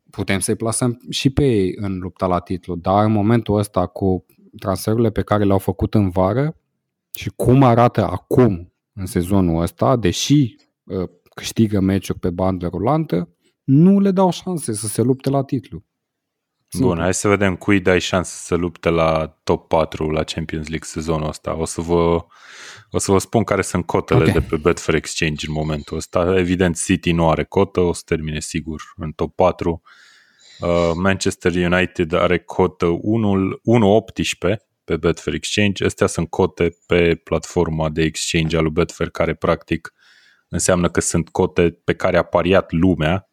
putem să-i plasăm și pe ei în lupta la titlu, dar în momentul ăsta cu transferurile pe care le-au făcut în vară și cum arată acum în sezonul ăsta, deși uh, câștigă meciuri pe bandă rulantă, nu le dau șanse să se lupte la titlu. Bun, hai să vedem cui dai șanse să lupte la top 4 la Champions League sezonul ăsta. O să vă, o să vă spun care sunt cotele Ok. de pe Betfair Exchange în momentul ăsta. Evident, City nu are cotă, o să termine sigur în top 4. Uh, Manchester United are cotă 1 1.18 pe Betfair Exchange. Astea sunt cote pe platforma de exchange al lui Betfair, care practic înseamnă că sunt cote pe care a pariat lumea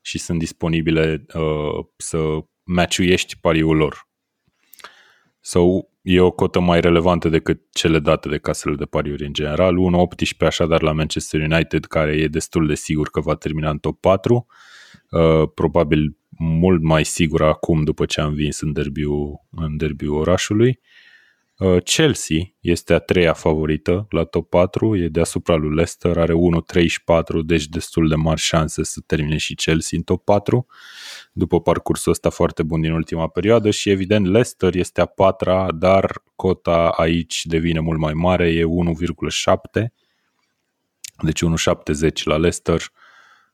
și sunt disponibile uh, să matchuiești pariul lor. Sau e o cotă mai relevantă decât cele date de casele de pariuri în general. 1.18 așadar la Manchester United, care e destul de sigur că va termina în top 4. Uh, probabil mult mai sigur acum după ce a învins în derbiul, în derbiul orașului. Uh, Chelsea este a treia favorită la top 4, e deasupra lui Leicester, are 1.34, deci destul de mari șanse să termine și Chelsea în top 4, după parcursul ăsta foarte bun din ultima perioadă și evident Leicester este a patra, dar cota aici devine mult mai mare, e 1,7, deci 1,70 la Leicester,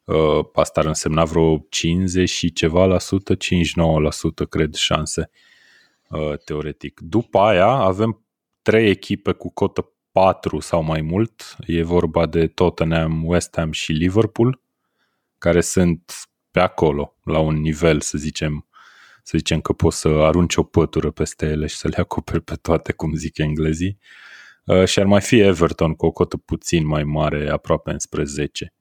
Uh, asta ar însemna vreo 50 și ceva la sută, 59 la sută cred șanse. uh, teoretic. După aia avem trei echipe cu cotă 4 sau mai mult. E vorba de Tottenham, West Ham și Liverpool, care sunt pe acolo, la un nivel, să zicem, să zicem că poți să arunci o pătură peste ele și să le acoperi pe toate, cum zic englezii. Uh, și ar mai fi Everton cu o cotă puțin mai mare, aproape înspre 10.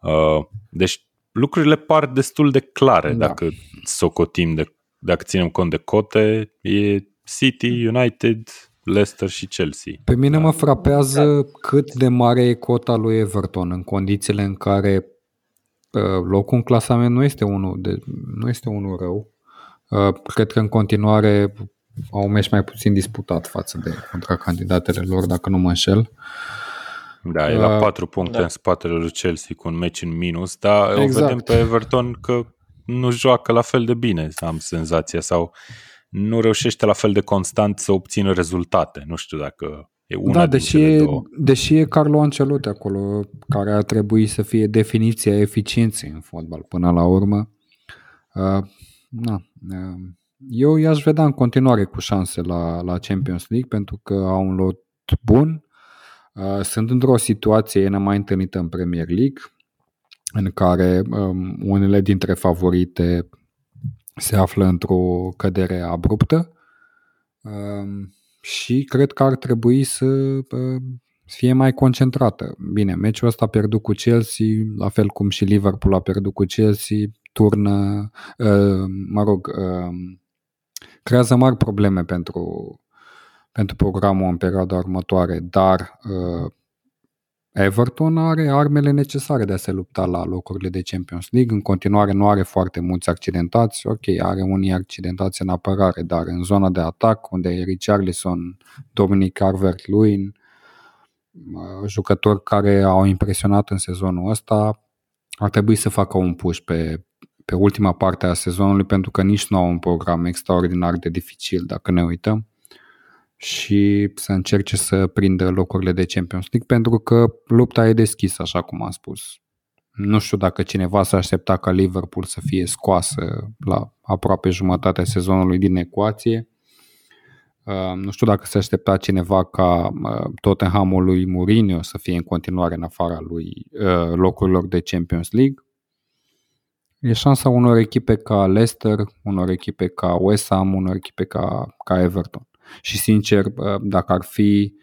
Uh, deci lucrurile par destul de clare Da. dacă socotim de dacă ținem cont de cote, e City, United, Leicester și Chelsea. Pe mine mă frapează cât de mare e cota lui Everton în condițiile în care uh, locul în clasament nu este unul, de, nu este unul rău. Uh, cred că în continuare au un meci mai puțin disputat față de contra candidatele lor, dacă nu mă înșel. Da, e la Uh, 4 puncte da. în spatele lui Chelsea cu un meci în minus, dar o Exact. vedem pe Everton că nu joacă la fel de bine, am senzația, sau nu reușește la fel de constant să obțină rezultate. Nu știu dacă e una da, din deși cele e, două. deși e Carlo Ancelotti acolo, care ar trebui să fie definiția eficienței în fotbal până la urmă. Uh, na, uh, eu i-aș vedea în continuare cu șanse la, la Champions League pentru că au un lot bun. Uh, sunt într-o situație nemai întâlnită în Premier League în care um, unele dintre favorite se află într-o cădere abruptă um, și cred că ar trebui să uh, fie mai concentrată. Bine, meciul ăsta a pierdut cu Chelsea, la fel cum și Liverpool a pierdut cu Chelsea, turnă, uh, mă rog, uh, creează mari probleme pentru, pentru programul în perioada următoare, dar uh, Everton are armele necesare de a se lupta la locurile de Champions League. În continuare nu are foarte mulți accidentați. Ok, are unii accidentați în apărare, dar în zona de atac, unde e Richarlison, Dominic Calvert-Lewin, uh, jucători care au impresionat în sezonul ăsta, ar trebui să facă un push pe, pe ultima parte a sezonului, pentru că nici nu au un program extraordinar de dificil, dacă ne uităm și să încerce să prindă locurile de Champions League pentru că lupta e deschisă, așa cum am spus. Nu știu dacă cineva s-a aștepta ca Liverpool să fie scoasă la aproape jumătatea sezonului din ecuație. Uh, Nu știu dacă se aștepta cineva ca uh, Tottenhamul lui Mourinho să fie în continuare în afara lui uh, locurilor de Champions League. E șansa unor echipe ca Leicester, unor echipe ca West Ham, unor echipe ca, ca Everton. Și sincer, dacă ar fi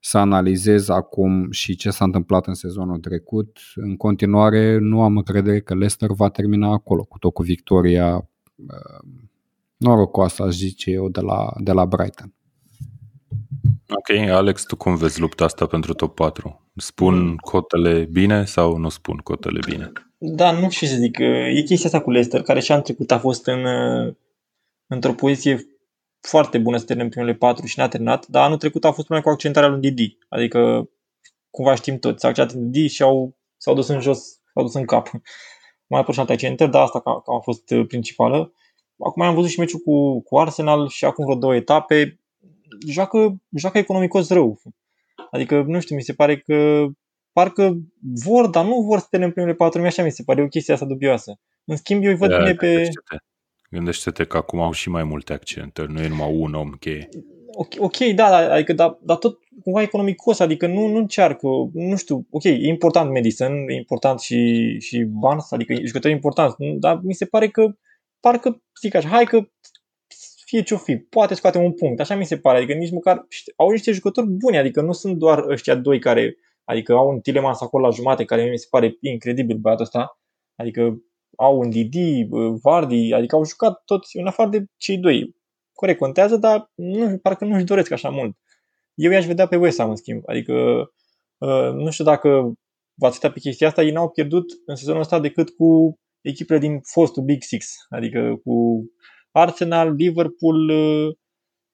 să analizez acum și ce s-a întâmplat în sezonul trecut, în continuare nu am încredere că Leicester va termina acolo, cu tot cu victoria uh, norocoasă, aș zice eu, de la, de la Brighton. Ok, Alex, tu cum vezi lupta asta pentru top 4? Spun mm. cotele bine sau nu spun cotele bine? Da, nu știu ce să zic. E chestia asta cu Leicester, care și an trecut a fost în, într-o poziție foarte bună să termine primele patru și n-a terminat, dar anul trecut a fost mai cu accentarea lui Didi. Adică, cumva știm toți, s-a accentat Didi și au, s-au dus în jos, s-au dus în cap. <laughs> Mai apărut și alte accentări, dar asta cam, cam a fost uh, principală. Acum am văzut și meciul cu, cu Arsenal și acum vreo două etape. Joacă, joacă economicos rău. Adică, nu știu, mi se pare că parcă vor, dar nu vor să termine primele patru, așa mi se pare o chestie asta dubioasă. În schimb, eu îi văd bine pe... Gândește-te că acum au și mai multe accentări, nu e numai un om cheie. Ok, ok, da, adică, dar, dar tot cumva economicos, adică nu, nu încearcă, nu știu, ok, e important Madison, e important și, și Barnes, adică e jucători important, dar mi se pare că, parcă, zic așa, hai că fie ce-o fi, poate scoate un punct, așa mi se pare, adică nici măcar au niște jucători buni, adică nu sunt doar ăștia doi care, adică au un Tilemans acolo la jumate, care mi se pare incredibil băiatul ăsta, adică au un Didi, Vardy, adică au jucat toți în afară de cei doi. Corect, contează, dar nu, parcă nu-și doresc așa mult. Eu i-aș vedea pe West Ham, în schimb. Adică, uh, nu știu dacă v-ați uitat pe chestia asta, ei n-au pierdut în sezonul ăsta decât cu echipele din fostul Big Six, adică cu Arsenal, Liverpool, uh,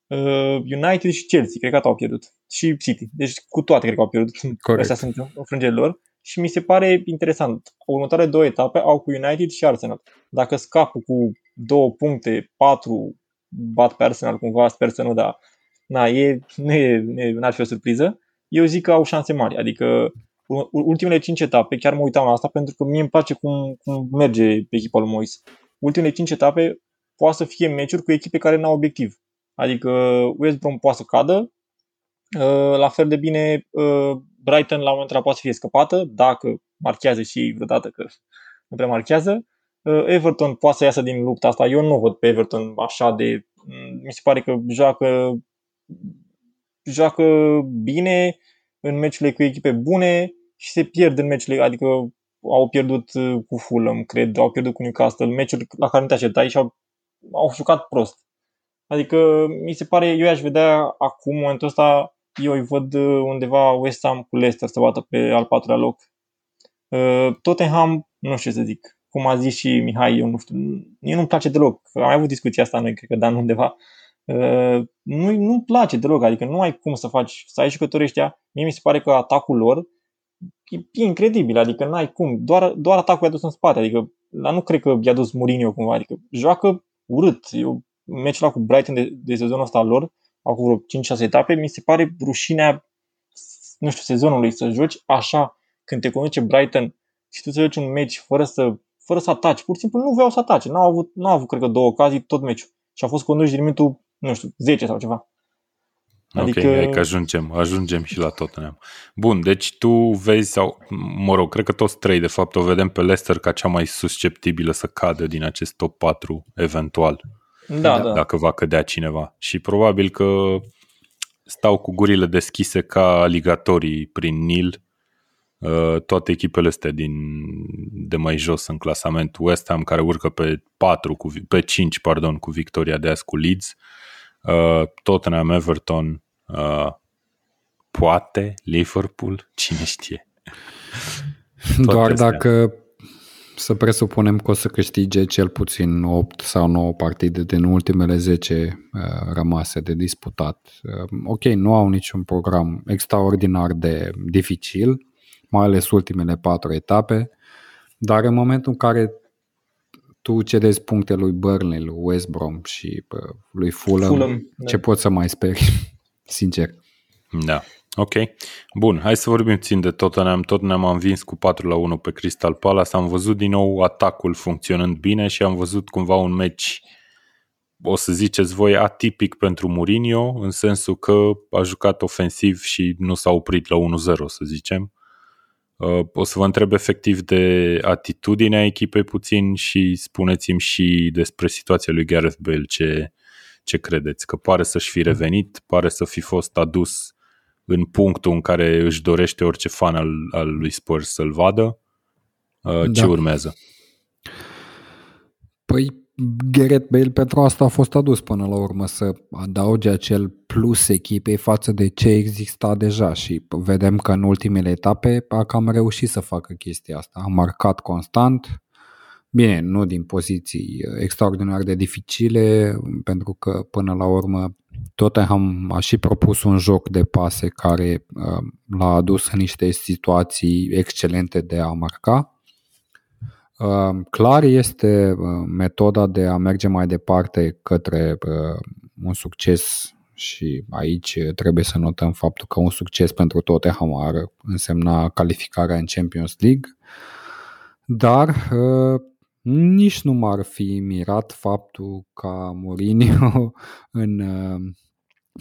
uh, United și Chelsea, cred că au pierdut. Și City. Deci cu toate cred că au pierdut. Corect. Astea sunt înfrângerile lor și mi se pare interesant. Următoarele două etape au cu United și Arsenal. Dacă scapă cu două puncte, patru, bat pe Arsenal cumva, sper să nu, dar na, e, nu e, n-ar fi o surpriză. Eu zic că au șanse mari, adică ultimele cinci etape, chiar mă uitam la asta pentru că mie îmi place cum, cum merge echipa lui Mois. Ultimele cinci etape poate să fie meciuri cu echipe care n-au obiectiv. Adică West Brom poate să cadă, uh, la fel de bine uh, Brighton la un moment dat poate să fie scăpată, dacă marchează și vreodată că nu prea marchează. Uh, Everton poate să iasă din lupta asta. Eu nu văd pe Everton așa de... Mm, mi se pare că joacă, joacă bine în meciurile cu echipe bune și se pierd în meciurile, adică au pierdut uh, cu Fulham, cred, au pierdut cu Newcastle, meciuri la care nu te așteptai și au, au jucat prost. Adică mi se pare, eu aș vedea acum, în momentul ăsta, eu îi văd uh, undeva West Ham cu Leicester să bată pe al patrulea loc. Uh, Tottenham, nu știu ce să zic, cum a zis și Mihai, eu nu știu, mie nu-mi place deloc. Am mai avut discuția asta noi, cred că Dan undeva. Uh, nu, nu-mi place deloc, adică nu ai cum să faci, să ai jucătorii ăștia. Mie mi se pare că atacul lor e, e incredibil, adică n-ai cum, doar, doar atacul i-a dus în spate, adică la nu cred că i-a dus Mourinho cumva, adică joacă urât. Eu, meciul cu Brighton de, de sezonul ăsta lor, acum vreo 5-6 etape, mi se pare rușinea, nu știu, sezonului să joci așa când te conduce Brighton și tu să joci un meci fără să, fără să ataci. Pur și simplu nu vreau să atace. N-au avut, n-au avut, cred că, două ocazii tot meciul. Și a fost conduși din minutul, nu știu, 10 sau ceva. Adică... Ok, hai că ajungem, ajungem și la Tottenham. Bun, deci tu vezi, sau mă rog, cred că toți trei de fapt o vedem pe Leicester ca cea mai susceptibilă să cadă din acest top 4 eventual. Da, da. Dacă va cădea cineva. Și probabil că stau cu gurile deschise ca aligatorii prin Nil uh, toate echipele astea din, de mai jos în clasament. West Ham care urcă pe 4 cu, pe 5 pardon, cu victoria de azi cu Leeds. Uh, Tottenham, Everton, uh, poate Liverpool, cine știe. <laughs> Doar astea. dacă să presupunem că o să câștige cel puțin 8 sau 9 partide din ultimele 10 uh, rămase de disputat. Uh, ok, nu au niciun program extraordinar de dificil, mai ales ultimele 4 etape, dar în momentul în care tu cedezi puncte lui Burnley, lui West Brom și uh, lui Fulham, Fulham ce da. poți să mai speri, <laughs> sincer. Da. Ok. Bun, hai să vorbim țin de Tottenham. Tottenham am vins cu 4 la 1 pe Crystal Palace. Am văzut din nou atacul funcționând bine și am văzut cumva un meci o să ziceți voi, atipic pentru Mourinho, în sensul că a jucat ofensiv și nu s-a oprit la 1-0, să zicem. Uh, o să vă întreb efectiv de atitudinea echipei puțin și spuneți-mi și despre situația lui Gareth Bale, ce, ce credeți? Că pare să-și fi revenit, pare să fi fost adus în punctul în care își dorește orice fan al, al lui Spurs să-l vadă. Uh, ce da. urmează? Păi Gareth Bale pentru asta a fost adus până la urmă să adauge acel plus echipei față de ce exista deja și vedem că în ultimele etape a cam reușit să facă chestia asta. A marcat constant, bine, nu din poziții extraordinar de dificile, pentru că până la urmă Tottenham a și propus un joc de pase care uh, l-a adus în niște situații excelente de a marca. Uh, clar este uh, metoda de a merge mai departe către uh, un succes și aici trebuie să notăm faptul că un succes pentru Tottenham ar însemna calificarea în Champions League, dar nici nu m-ar fi mirat faptul ca Mourinho <laughs> în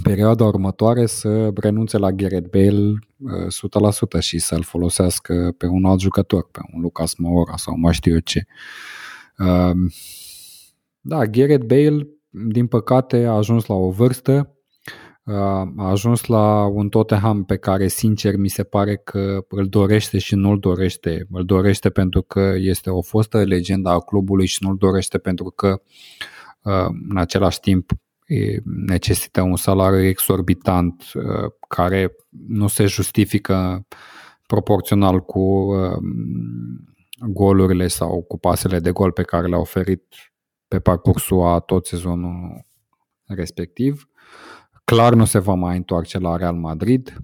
perioada următoare să renunțe la Gareth Bale 100% uh, și să-l folosească pe un alt jucător, pe un Lucas Moura sau mai știu eu ce. Um, da, Gareth Bale, din păcate, a ajuns la o vârstă, uh, a ajuns la un Tottenham pe care, sincer, mi se pare că îl dorește și nu-l dorește. Îl dorește pentru că este o fostă legendă a clubului și nu-l dorește pentru că, uh, în același timp, necesită un salariu exorbitant uh, care nu se justifică proporțional cu uh, golurile sau cu pasele de gol pe care le-a oferit pe parcursul a tot sezonul respectiv. Clar nu se va mai întoarce la Real Madrid,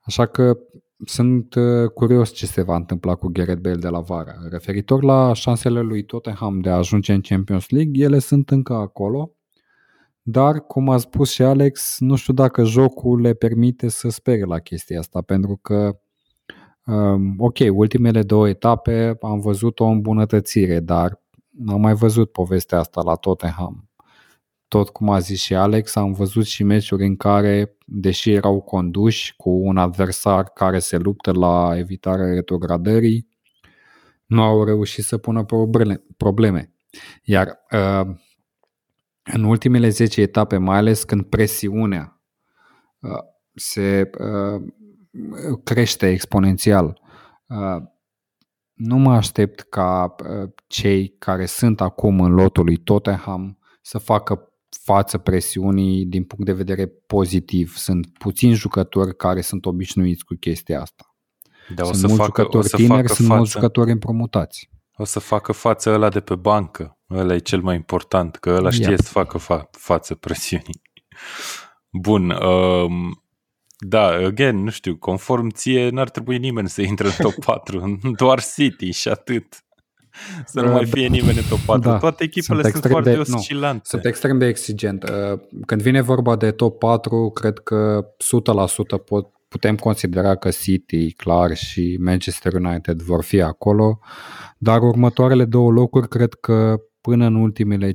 așa că sunt uh, curios ce se va întâmpla cu Gareth Bale de la vară. Referitor la șansele lui Tottenham de a ajunge în Champions League, ele sunt încă acolo, dar, cum a spus și Alex, nu știu dacă jocul le permite să spere la chestia asta, pentru că, um, ok, ultimele două etape am văzut o îmbunătățire, dar am mai văzut povestea asta la Tottenham. Tot cum a zis și Alex, am văzut și meciuri în care, deși erau conduși cu un adversar care se luptă la evitarea retrogradării, nu au reușit să pună probleme. Iar uh, în ultimele 10 etape, mai ales când presiunea uh, se uh, crește exponențial, uh, nu mă aștept ca cei care sunt acum în lotul lui Tottenham să facă față presiunii din punct de vedere pozitiv. Sunt puțini jucători care sunt obișnuiți cu chestia asta. Da, sunt o să mulți facă, jucători o să tineri, facă sunt față. mulți jucători împrumutați. O să facă față ăla de pe bancă Ăla e cel mai important, că ăla știe yep. să facă fa- față presiunii. <laughs> Bun, um, da, again, nu știu, conform ție, n-ar trebui nimeni să intre în top <laughs> 4, doar City și atât. <laughs> Să nu uh, mai fie nimeni în top 4. Da. Toate echipele sunt, sunt foarte de, oscilante. Nu, sunt extrem de exigent. Uh, când vine vorba de top 4, cred că 100% pot, putem considera că City, clar, și Manchester United vor fi acolo, dar următoarele două locuri cred că până în ultimele 5-6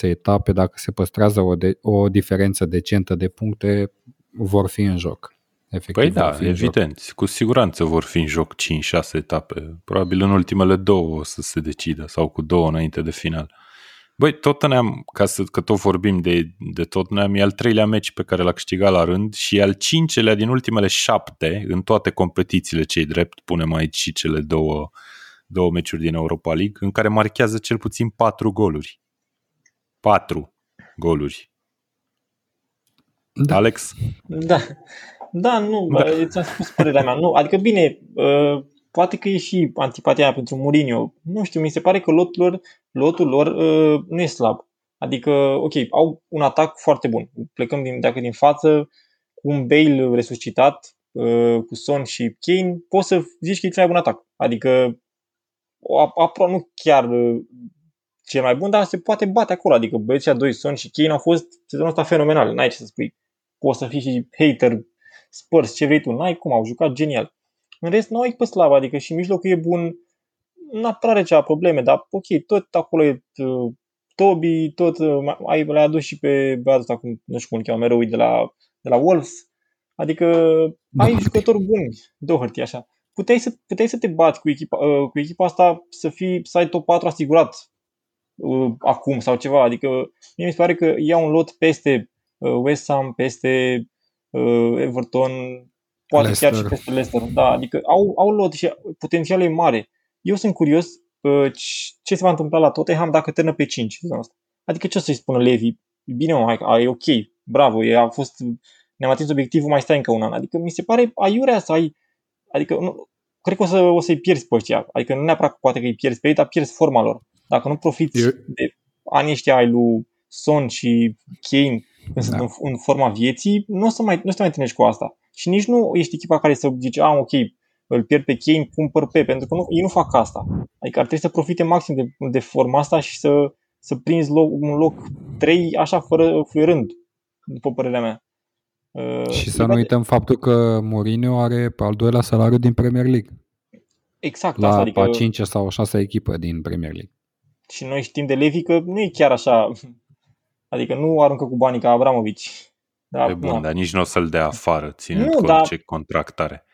etape, dacă se păstrează o, de, o diferență decentă de puncte, vor fi în joc. Efectiv, păi da, evident, joc. cu siguranță vor fi în joc 5-6 etape. Probabil în ultimele două o să se decidă, sau cu două înainte de final. Băi, Tottenham, ca să, că tot vorbim de, de Tottenham, e al treilea meci pe care l-a câștigat la rând și e al cincelea din ultimele șapte în toate competițiile cei drept, punem aici și cele două uh, două meciuri din Europa League, în care marchează cel puțin patru goluri. Patru goluri. Da. Alex? Da. Da, nu, da. ți-am spus părerea mea. Nu, adică bine, uh, poate că e și antipatia mea pentru Mourinho. Nu știu, mi se pare că lotul lor, lotul lor uh, nu e slab. Adică, ok, au un atac foarte bun. Plecăm din, dacă din față, cu un Bale resuscitat, uh, cu Son și Kane, poți să zici că e cel mai bun atac. Adică aproape nu chiar uh, cel mai bun, dar se poate bate acolo. Adică băieții doi Son și Kane au fost sezonul ăsta fenomenal. N-ai ce să spui. Poți să fii și hater Spurs, ce vrei tu. N-ai cum, au jucat genial. În rest, nu ai pe slava, adică și mijlocul e bun. N-a prea cea probleme, dar ok, tot acolo e uh, Toby, tot uh, ai, l-ai adus și pe băiatul ăsta, cum, nu știu cum îl cheamă, mereu de la, de la Wolves. Adică ai jucători buni, Doherty, așa puteai să, puteai să te bați cu echipa, uh, cu echipa asta să, fii, să ai top 4 asigurat uh, acum sau ceva. Adică mie mi se pare că ia un lot peste uh, West Ham, peste uh, Everton, poate Leicester. chiar și peste Leicester. Da, adică au, au lot și potențialul e mare. Eu sunt curios uh, c- ce se va întâmpla la Tottenham dacă termină pe 5 sezonul ăsta. Adică ce o să-i spună Levi? Bine, mă, hai, ai, e ok, bravo, e, a fost, ne-am atins obiectivul, mai stai încă un an. Adică mi se pare aiurea să ai, adică nu, cred că o, să, o să-i pierzi pe ăștia. Adică nu neapărat că poate că îi pierzi pe ei, dar pierzi forma lor. Dacă nu profiți Eu- de anii ăștia ai lui Son și Kane când sunt Da. în, în forma vieții, nu o să mai, nu o să te mai întâlnești cu asta. Și nici nu ești echipa care să zice, a, ok, îl pierd pe Kane, cumpăr pe, pentru că nu, ei nu fac asta. Adică ar trebui să profite maxim de, de forma asta și să, să prinzi loc, un loc 3 așa fără fluierând, după părerea mea. Uh, Și să nu uităm faptul că Mourinho are al doilea salariu din Premier League. Exact La asta, adică... adică a cincea sau a șasea echipă din Premier League. și noi știm de Levi că nu e chiar așa, adică nu aruncă cu banii ca Abramovici. Da, E bun, na. dar nici nu o să-l dea afară, ținând Nu, cont dar- ce contract are.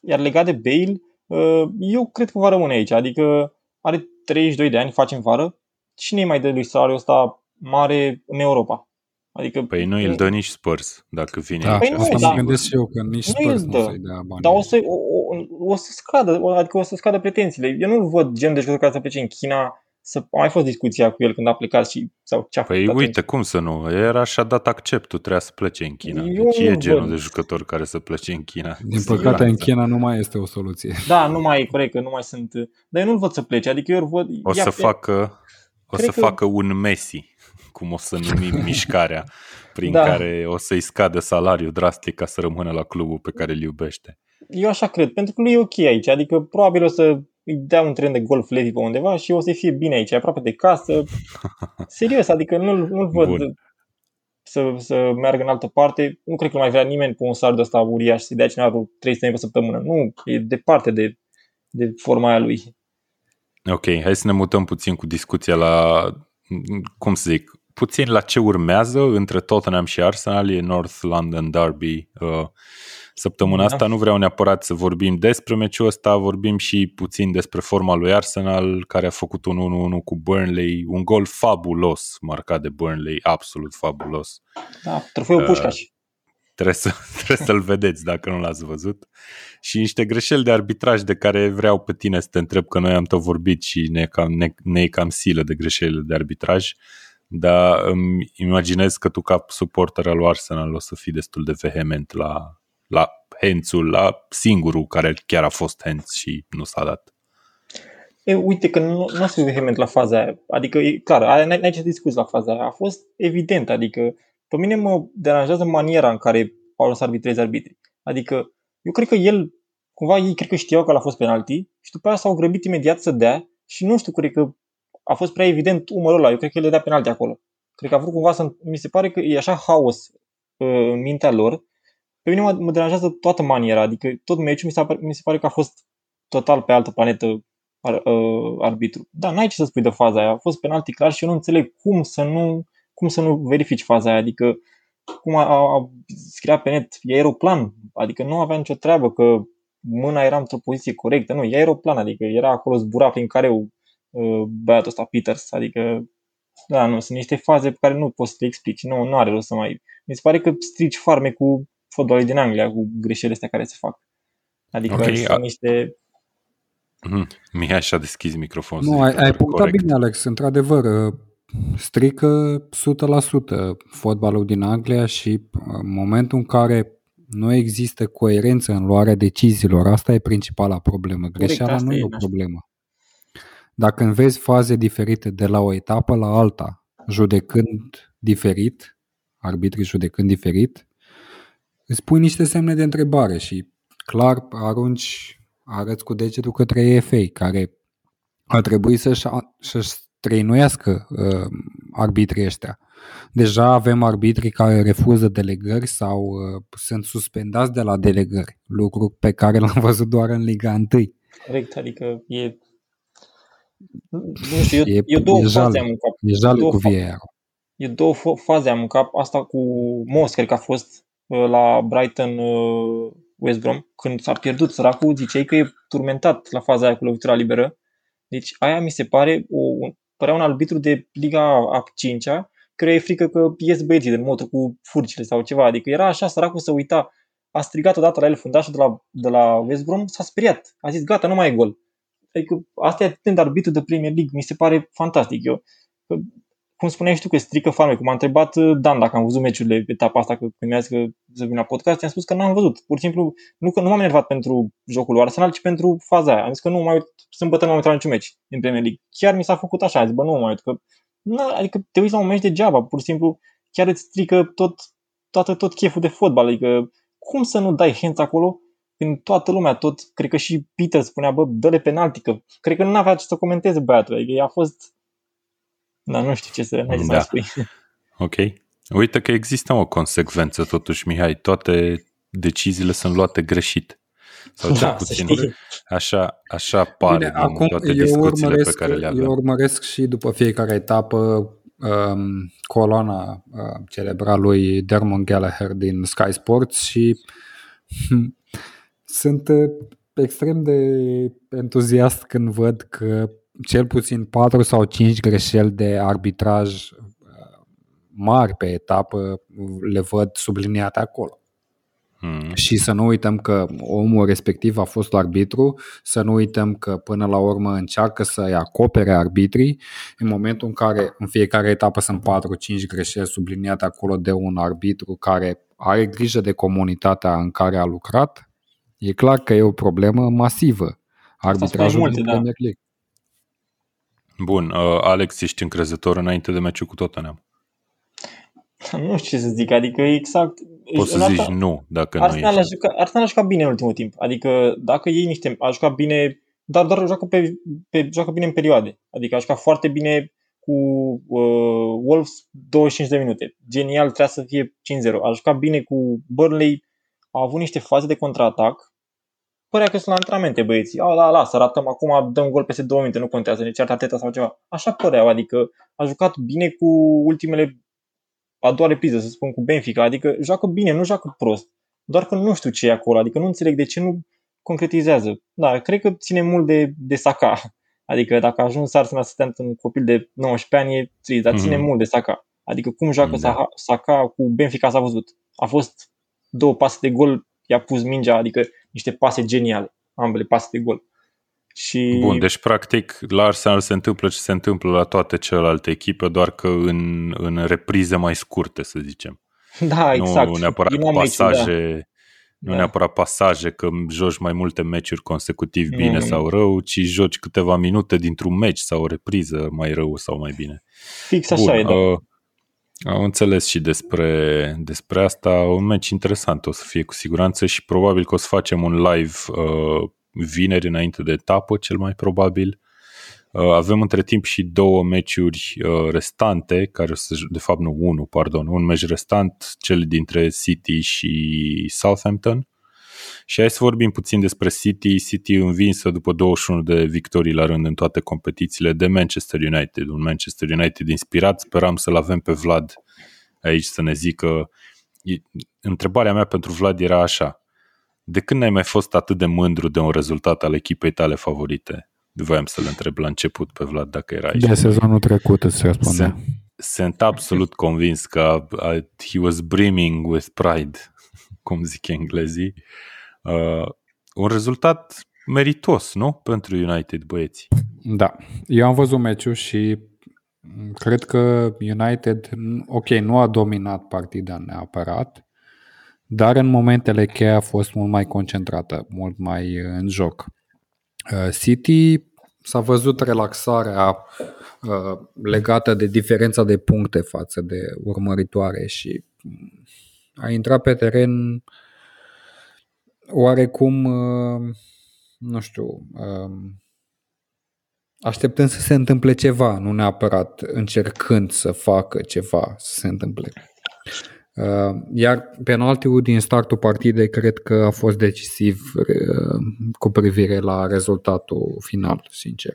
Iar legat de Bale, uh, eu cred că va rămâne aici. Adică are 32 de ani, face în vară. Cine îi mai dă lui salariul ăsta mare în Europa? Adică, Păi nu îl dă nici Spurs, dacă vine Da, aici. Păi nu, asta da. mă gândesc și eu, că nici Nu Spurs îl nu dă. o să-i dea bani. dar o să, o, o, o să scadă, o- adică o să scadă pretențiile. Eu nu-l văd gen de jucător care să plece în China. Să, a mai fost discuția cu el când a plecat și sau ce a Păi făcut atunci. uite, cum să nu? Era și-a dat acceptul, trebuia să plece în China. Eu Deci e nu genul văd. de jucător care să plece în China. Din cu păcate, în siguranță. China nu mai este o soluție. Da, nu mai e corect, că nu mai sunt... Dar eu nu-l văd să plece, adică eu îl văd... O ia- să facă, o Cred să că- facă un Messi, cum o să numim <laughs> mișcarea, prin Da. care o să-i scadă salariul drastic ca să rămână la clubul pe care îl iubește. Eu așa cred, pentru că lui e ok aici, adică probabil o să îi dea un tren de golf Levi pe undeva și o să fie bine aici, aproape de casă. <laughs> Serios, adică nu-l, nu-l văd Bun. să, să meargă în altă parte. Nu cred că mai vrea nimeni pe un salariu ăsta uriaș să-i dea cineva vreo 300 de pe săptămână. Nu, e departe de, de forma aia lui. Ok, hai să ne mutăm puțin cu discuția la, cum să zic, puțin la ce urmează între Tottenham și Arsenal, e North London Derby. Uh, Săptămâna Da. asta nu vreau neapărat să vorbim despre meciul ăsta, vorbim și puțin despre forma lui Arsenal, care a făcut un 1-1 cu Burnley, un gol fabulos marcat de Burnley, absolut fabulos. Da, trofeul Uh, Pușcaș. Trebuie, să, <laughs> trebuie să-l vedeți dacă nu l-ați văzut. Și niște greșeli de arbitraj de care vreau pe tine să te întreb, că noi am tot vorbit și ne, cam, ne, ne e cam silă de greșelile de arbitraj, dar îmi imaginez că tu ca suporter al lui Arsenal o să fii destul de vehement la, la Hențul, la singurul care chiar a fost Henț și nu s-a dat. E, uite că nu, nu o să fiu vehement la faza aia. Adică, e clar, aia, n-ai, n-ai ce discuți la faza aia. A fost evident. Adică, pe mine mă deranjează maniera în care au lăsat arbitrezi arbitrii. Adică, eu cred că el, cumva ei cred că știau că l-a fost penalti și după aia s-au grăbit imediat să dea și nu știu, cred că a fost prea evident umărul ăla. Eu cred că el le dea penalti acolo. Cred că a vrut cumva să... Mi se pare că e așa haos uh, în mintea lor. Pe mine mă, mă deranjează toată maniera. Adică tot meciul mi se, pare, mi se pare că a fost total pe altă planetă ar, uh, arbitru. Da, n-ai ce să spui de faza aia. A fost penalti clar și eu nu înțeleg cum să nu, cum să nu verifici faza aia. Adică cum a, a, a scria pe net, e aeroplan. Adică nu avea nicio treabă că mâna era într-o poziție corectă. Nu, e aeroplan, adică era acolo zbura prin careu uh, băiatul ăsta Peters. Adică da, nu, sunt niște faze pe care nu poți să le explici. Nu, nu are rost să mai... Mi se pare că strici farme cu fotbalul din Anglia, cu greșelile astea care se fac. Adică Ok, okay, sunt a- niște... Mhm. Mihai și-a deschis microfonul. Nu, să ai, zică ai doar punctat corect. bine, Alex. Într-adevăr, uh, strică 100% fotbalul din Anglia și uh, în momentul în care nu există coerență în luarea deciziilor, asta e principala problemă. Greșeala asta nu e e o nașpa. problemă. Dacă înveți faze diferite de la o etapă la alta, judecând diferit, arbitrii judecând diferit, îți pui niște semne de întrebare și clar arunci, arăți cu degetul către EFA, care ar trebui să-și, să-și străinuiască uh, arbitrii ăștia. Deja avem arbitrii care refuză delegări sau uh, sunt suspendați de la delegări, lucru pe care l-am <laughs> văzut doar în Liga 1. Corect, adică e... Nu știu, eu, E- eu două e faze jale. am în cap. E jale Două cu fa- VAR. Eu două fo- faze am în cap. Asta cu Moss, cred că a fost uh, la Brighton uh, West Brom, când s-a pierdut săracul, ziceai că e turmentat la faza aia cu lovitura liberă. Deci aia mi se pare o, un, părea un arbitru de Liga a 5-a care e frică că ies băieții din motor cu furcile sau ceva. Adică era așa, săracul să uita, a strigat odată la el fundașul de la, de la West Brom, s-a speriat. A zis, gata, nu mai e gol. Adică asta e atât de arbitru de Premier League, mi se pare fantastic. Eu, cum spuneai și tu că strică farme, cum a întrebat uh, Dan dacă am văzut meciurile etapa asta, că când mi-a zis că să vin la podcast, i-am spus că n-am văzut. Pur și simplu, nu că nu m-am enervat pentru jocul lui Arsenal, ci pentru faza aia. Am zis că nu mai uit, sâmbătă nu m-am uitat la niciun meci din Premier League. Chiar mi s-a făcut așa, am zis, bă, nu mă mai uit, că na, adică te uiți la un meci degeaba, pur și simplu chiar îți strică tot, toată, tot cheful de fotbal, adică cum să nu dai hands acolo când toată lumea, tot, cred că și Peter spunea, bă, dă-le penalti, că cred că nu avea ce să comenteze băiatul, adică a fost da, nu știu ce să, da. mai spui. <laughs> Ok. Uite că există o consecvență totuși, Mihai. Toate deciziile sunt luate greșit. Sau <laughs> cel da, puțin așa, așa pare Bine, din acum toate discuțiile urmăresc, pe care le avem. Eu urmăresc și după fiecare etapă um, coloana uh, celebra lui Dermon Gallagher din Sky Sports și hm, sunt uh, extrem de entuziast când văd că cel puțin 4 sau 5 greșeli de arbitraj uh, mari pe etapă le văd subliniate acolo. Hmm. Și să nu uităm că omul respectiv a fost arbitru, să nu uităm că până la urmă încearcă să-i acopere arbitrii în momentul în care în fiecare etapă sunt 4-5 greșeli subliniate acolo de un arbitru care are grijă de comunitatea în care a lucrat, e clar că e o problemă masivă. Arbitrajul multe, din da. Premier League. Bun, uh, Alex, ești încrezător înainte de meciul cu Tottenham? Nu știu ce să zic, adică exact... Poți să zici Arsenal, nu, dacă Arsenal nu ești. A jucat, Arsenal a jucat bine în ultimul timp, adică dacă ei niște... a jucat bine, dar doar joacă, pe, pe, joacă bine în perioade, adică a jucat foarte bine cu uh, Wolves 25 de minute. Genial, trebuia să fie 5-0. A jucat bine cu Burnley, a avut niște faze de contraatac părea că sunt la antrenamente băieții. A, da, lasă, ratăm acum, dăm gol peste două minute, nu contează, ne ceartă ateta sau ceva. Așa păreau, adică a jucat bine cu ultimele a doua repriză, să spun, cu Benfica, adică joacă bine, nu joacă prost. Doar că nu știu ce e acolo, adică nu înțeleg de ce nu concretizează. Da, cred că ține mult de, de Saka. Adică dacă a ajuns Arsenal să un copil de 19 ani, e trist, dar ține mm-hmm. mult de Saka. Adică cum joacă da. Saka cu Benfica s-a văzut. A fost două pase de gol, i-a pus mingea, adică niște pase geniale, ambele pase de gol. Și... Bun, deci practic la Arsenal se întâmplă ce se întâmplă la toate celelalte echipe, doar că în, în reprize mai scurte, să zicem. Da, exact. Nu neapărat pasaje, da. nu da. neapărat pasaje că joci mai multe meciuri consecutiv bine mm. sau rău, ci joci câteva minute dintr-un meci sau o repriză mai rău sau mai bine. Fix așa Bun, e, da. Uh, am înțeles și despre, despre asta. Un meci interesant o să fie cu siguranță și probabil că o să facem un live uh, vineri înainte de etapă, cel mai probabil. Uh, avem între timp și două meciuri uh, restante, care o să, de fapt nu, unul, pardon, un meci restant, cel dintre City și Southampton. Și hai să vorbim puțin despre City. City învinsă după 21 de victorii la rând în toate competițiile de Manchester United. Un Manchester United inspirat. Speram să-l avem pe Vlad aici să ne zică. Întrebarea mea pentru Vlad era așa. De când n-ai mai fost atât de mândru de un rezultat al echipei tale favorite? Voiam să-l întreb la început pe Vlad dacă era aici. De sezonul trecut îți răspunde. Sunt absolut convins că he was brimming with pride, <laughs> cum zic englezii. Uh, un rezultat meritos, nu? Pentru United, băieți. Da. Eu am văzut meciul și cred că United, ok, nu a dominat partida neapărat, dar în momentele cheie a fost mult mai concentrată, mult mai în joc. Uh, City s-a văzut relaxarea uh, legată de diferența de puncte față de urmăritoare și a intrat pe teren oarecum, uh, nu știu, um, așteptând să se întâmple ceva, nu neapărat încercând să facă ceva să se întâmple. Uh, iar penaltiul din startul partidei cred că a fost decisiv uh, cu privire la rezultatul final, sincer.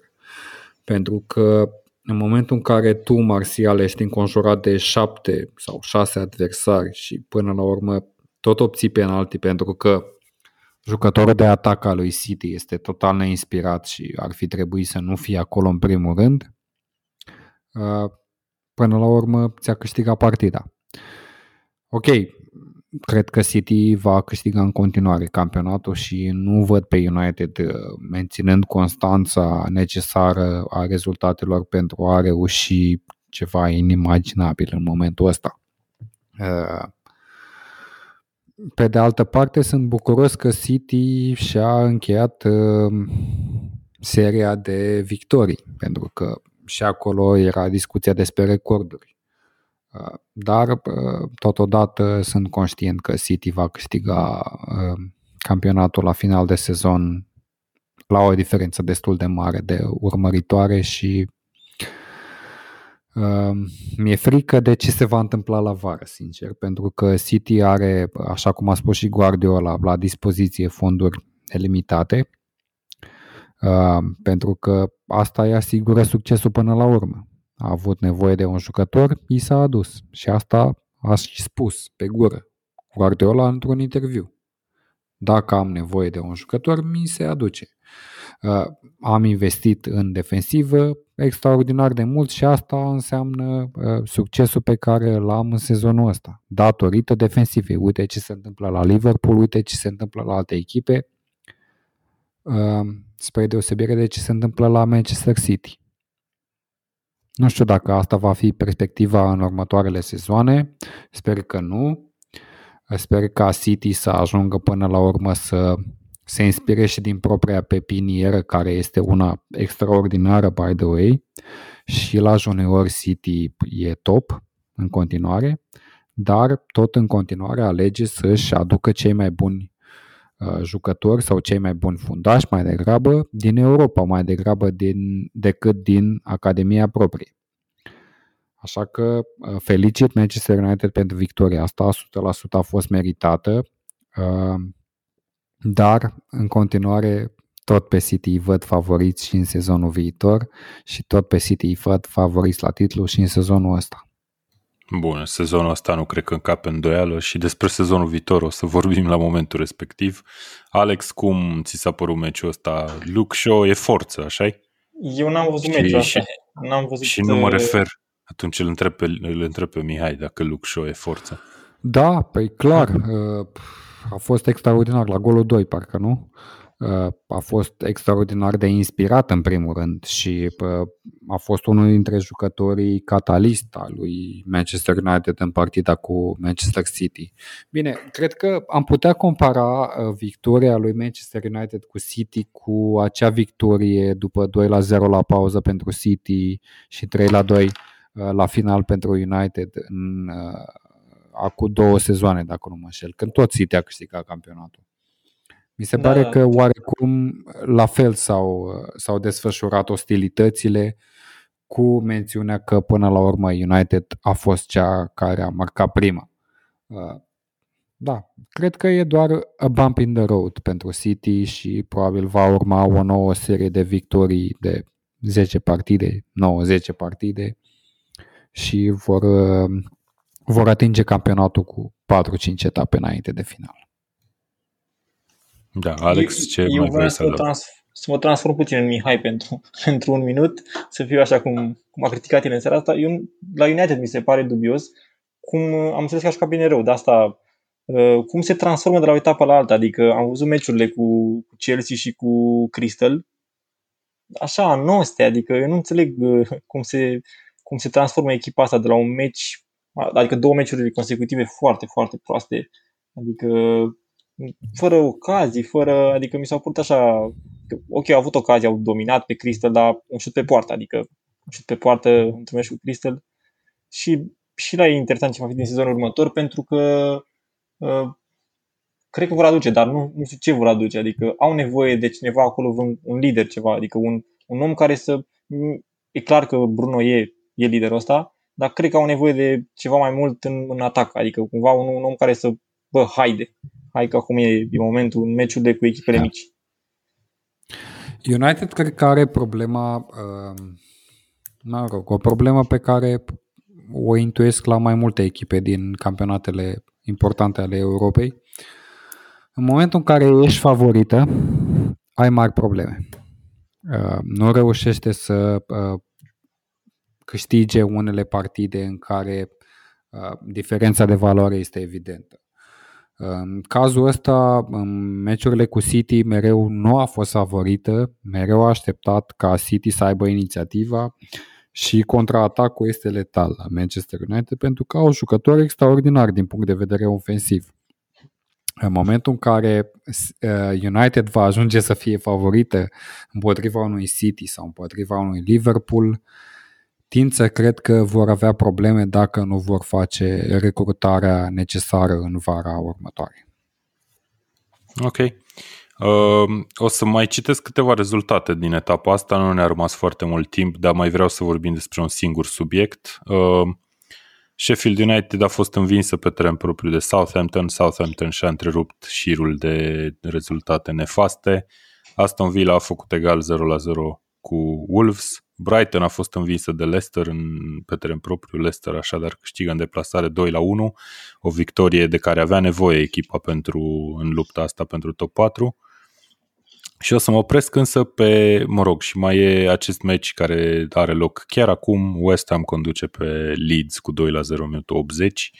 Pentru că în momentul în care tu, Marțial, ești înconjurat de șapte sau șase adversari și până la urmă tot obții penalti pentru că jucătorul de atac al lui City este total neinspirat și ar fi trebuit să nu fie acolo în primul rând, uh, până la urmă ți-a câștigat partida. Ok, cred că City va câștiga în continuare campionatul și nu văd pe United uh, menținând constanța necesară a rezultatelor pentru a reuși ceva inimaginabil în momentul ăsta. Uh, pe de altă parte, sunt bucuros că City și-a încheiat uh, seria de victorii, pentru că și acolo era discuția despre recorduri. Uh, dar uh, totodată sunt conștient că City va câștiga uh, campionatul la final de sezon la o diferență destul de mare de urmăritoare și mi-e frică de ce se va întâmpla la vară, sincer, pentru că City are, așa cum a spus și Guardiola, la dispoziție fonduri nelimitate, pentru că asta îi asigură succesul până la urmă a avut nevoie de un jucător, i s-a adus. Și asta a și spus pe gură Guardiola într-un interviu. Dacă am nevoie de un jucător, mi se aduce. Uh, am investit în defensivă extraordinar de mult și asta înseamnă uh, succesul pe care îl am în sezonul ăsta, datorită defensivei. Uite ce se întâmplă la Liverpool, uite ce se întâmplă la alte echipe, uh, spre deosebire de ce se întâmplă la Manchester City. Nu știu dacă asta va fi perspectiva în următoarele sezoane, sper că nu. Sper ca City să ajungă până la urmă să se inspire și din propria pepinieră, care este una extraordinară, by the way, și la junior City e top în continuare, dar tot în continuare alege să-și aducă cei mai buni uh, jucători sau cei mai buni fundași mai degrabă din Europa, mai degrabă din, decât din Academia proprie. Așa că uh, felicit Manchester United pentru victoria asta, 100% a fost meritată, uh, dar în continuare tot pe City văd favoriți și în sezonul viitor și tot pe City văd favoriți la titlu și în sezonul ăsta. Bun, sezonul ăsta nu cred că încape îndoială și despre sezonul viitor o să vorbim la momentul respectiv. Alex, cum ți s-a părut meciul ăsta? Luke Shaw e forță, așa Eu n-am văzut meciul ăsta. N-am văzut și nu mă uh, refer atunci îl întreb pe, îl întreb pe Mihai dacă Luke Shaw e forță. Da, păi clar. <laughs> Uh, a fost extraordinar la golul 2, parcă nu? Uh, a fost extraordinar de inspirat în primul rând și uh, a fost unul dintre jucătorii catalist al lui Manchester United în partida cu Manchester City. Bine, cred că am putea compara victoria lui Manchester United cu City cu acea victorie după 2 la 0 la pauză pentru City și 3 la 2 Uh, la final pentru United în uh, acum două sezoane, dacă nu mă înșel, când tot City a câștigat campionatul. Mi se da, pare da. că oarecum la fel s-au, uh, s-au desfășurat ostilitățile cu mențiunea că până la urmă United a fost cea care a marcat prima. Da, cred că e doar a bump in the road pentru City și probabil va urma o nouă serie de victorii de 10 partide, 9-10 partide și vor, uh, vor atinge campionatul cu 4-5 etape înainte de final. Da, Alex, ce eu, mai vrei să trans- să mă transform puțin în Mihai pentru, <laughs> pentru un minut, să fiu așa cum, cum a criticat el în seara asta. Eu, la United mi se pare dubios cum am înțeles că așa bine rău, de asta uh, cum se transformă de la o etapă la alta. Adică am văzut meciurile cu Chelsea și cu Crystal, așa, noste, adică eu nu înțeleg uh, cum se, cum se transformă echipa asta de la un meci, adică două meciuri consecutive foarte, foarte proaste, adică fără ocazii, fără, adică mi s-au părut așa, ok, au avut ocazii, au dominat pe Crystal, dar un șut pe poartă, adică un șut pe poartă într-un meci cu Crystal. Și, și la e interesant ce va fi din sezonul următor, pentru că uh, cred că vor aduce, dar nu, nu știu ce vor aduce, adică au nevoie de cineva acolo, un, un lider ceva, adică un, un om care să, e clar că Bruno e e liderul ăsta, dar cred că au nevoie de ceva mai mult în, în atac, adică cumva un, un om care să, bă, haide, hai că acum e, e momentul în meciurile cu echipele da. mici. United cred că are problema, uh, mă rog, o problemă pe care o intuiesc la mai multe echipe din campionatele importante ale Europei. În momentul în care ești favorită, ai mari probleme. Uh, nu reușește să uh, câștige unele partide în care uh, diferența de valoare este evidentă. În cazul ăsta, în meciurile cu City, mereu nu a fost favorită, mereu a așteptat ca City să aibă inițiativa și contraatacul este letal la Manchester United pentru că au jucători extraordinari din punct de vedere ofensiv. În momentul în care uh, United va ajunge să fie favorită împotriva unui City sau împotriva unui Liverpool, tind să cred că vor avea probleme dacă nu vor face recrutarea necesară în vara următoare. Ok. Uh, o să mai citesc câteva rezultate din etapa asta, nu ne-a rămas foarte mult timp, dar mai vreau să vorbim despre un singur subiect. Uh, Sheffield United a fost învinsă pe teren propriu de Southampton. Southampton și-a întrerupt șirul de rezultate nefaste. Aston Villa a făcut egal 0-0 cu Wolves. Brighton a fost învinsă de Leicester în, pe teren propriu. Leicester așadar câștigă în deplasare 2 1, o victorie de care avea nevoie echipa pentru, în lupta asta pentru top 4. Și o să mă opresc însă pe, mă rog, și mai e acest meci care are loc chiar acum. West Ham conduce pe Leeds cu 2 la 0 minutul 80.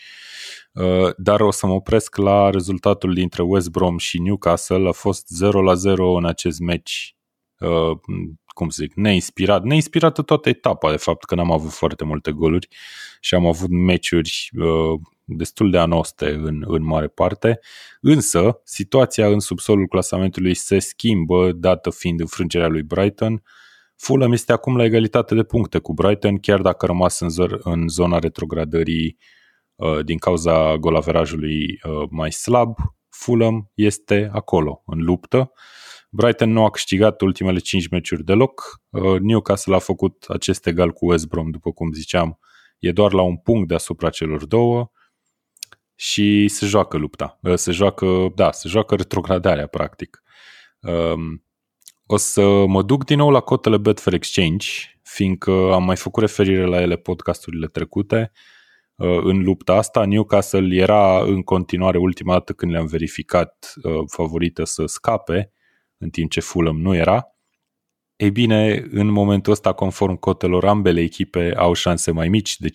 Uh, dar o să mă opresc la rezultatul dintre West Brom și Newcastle. A fost 0 la 0 în acest meci, uh, cum zic, neinspirat. Neinspirată toată etapa, de fapt, că n-am avut foarte multe goluri și am avut meciuri uh, destul de anoste în, în mare parte, însă situația în subsolul clasamentului se schimbă, dată fiind înfrângerea lui Brighton. Fulham este acum la egalitate de puncte cu Brighton, chiar dacă a rămas în, zor, în zona retrogradării uh, din cauza golaverajului uh, mai slab. Fulham este acolo, în luptă. Brighton nu a câștigat ultimele 5 meciuri deloc. Uh, Newcastle a făcut acest egal cu West Brom, după cum ziceam, e doar la un punct deasupra celor două și se joacă lupta. Uh, se joacă, da, se joacă retrogradarea, practic. Um, o să mă duc din nou la cotele Betfair Exchange, fiindcă am mai făcut referire la ele podcasturile trecute. Uh, în lupta asta, Newcastle era în continuare ultima dată când le-am verificat uh, favorită să scape, în timp ce Fulham nu era. Ei bine, în momentul ăsta, conform cotelor, ambele echipe au șanse mai mici de 50%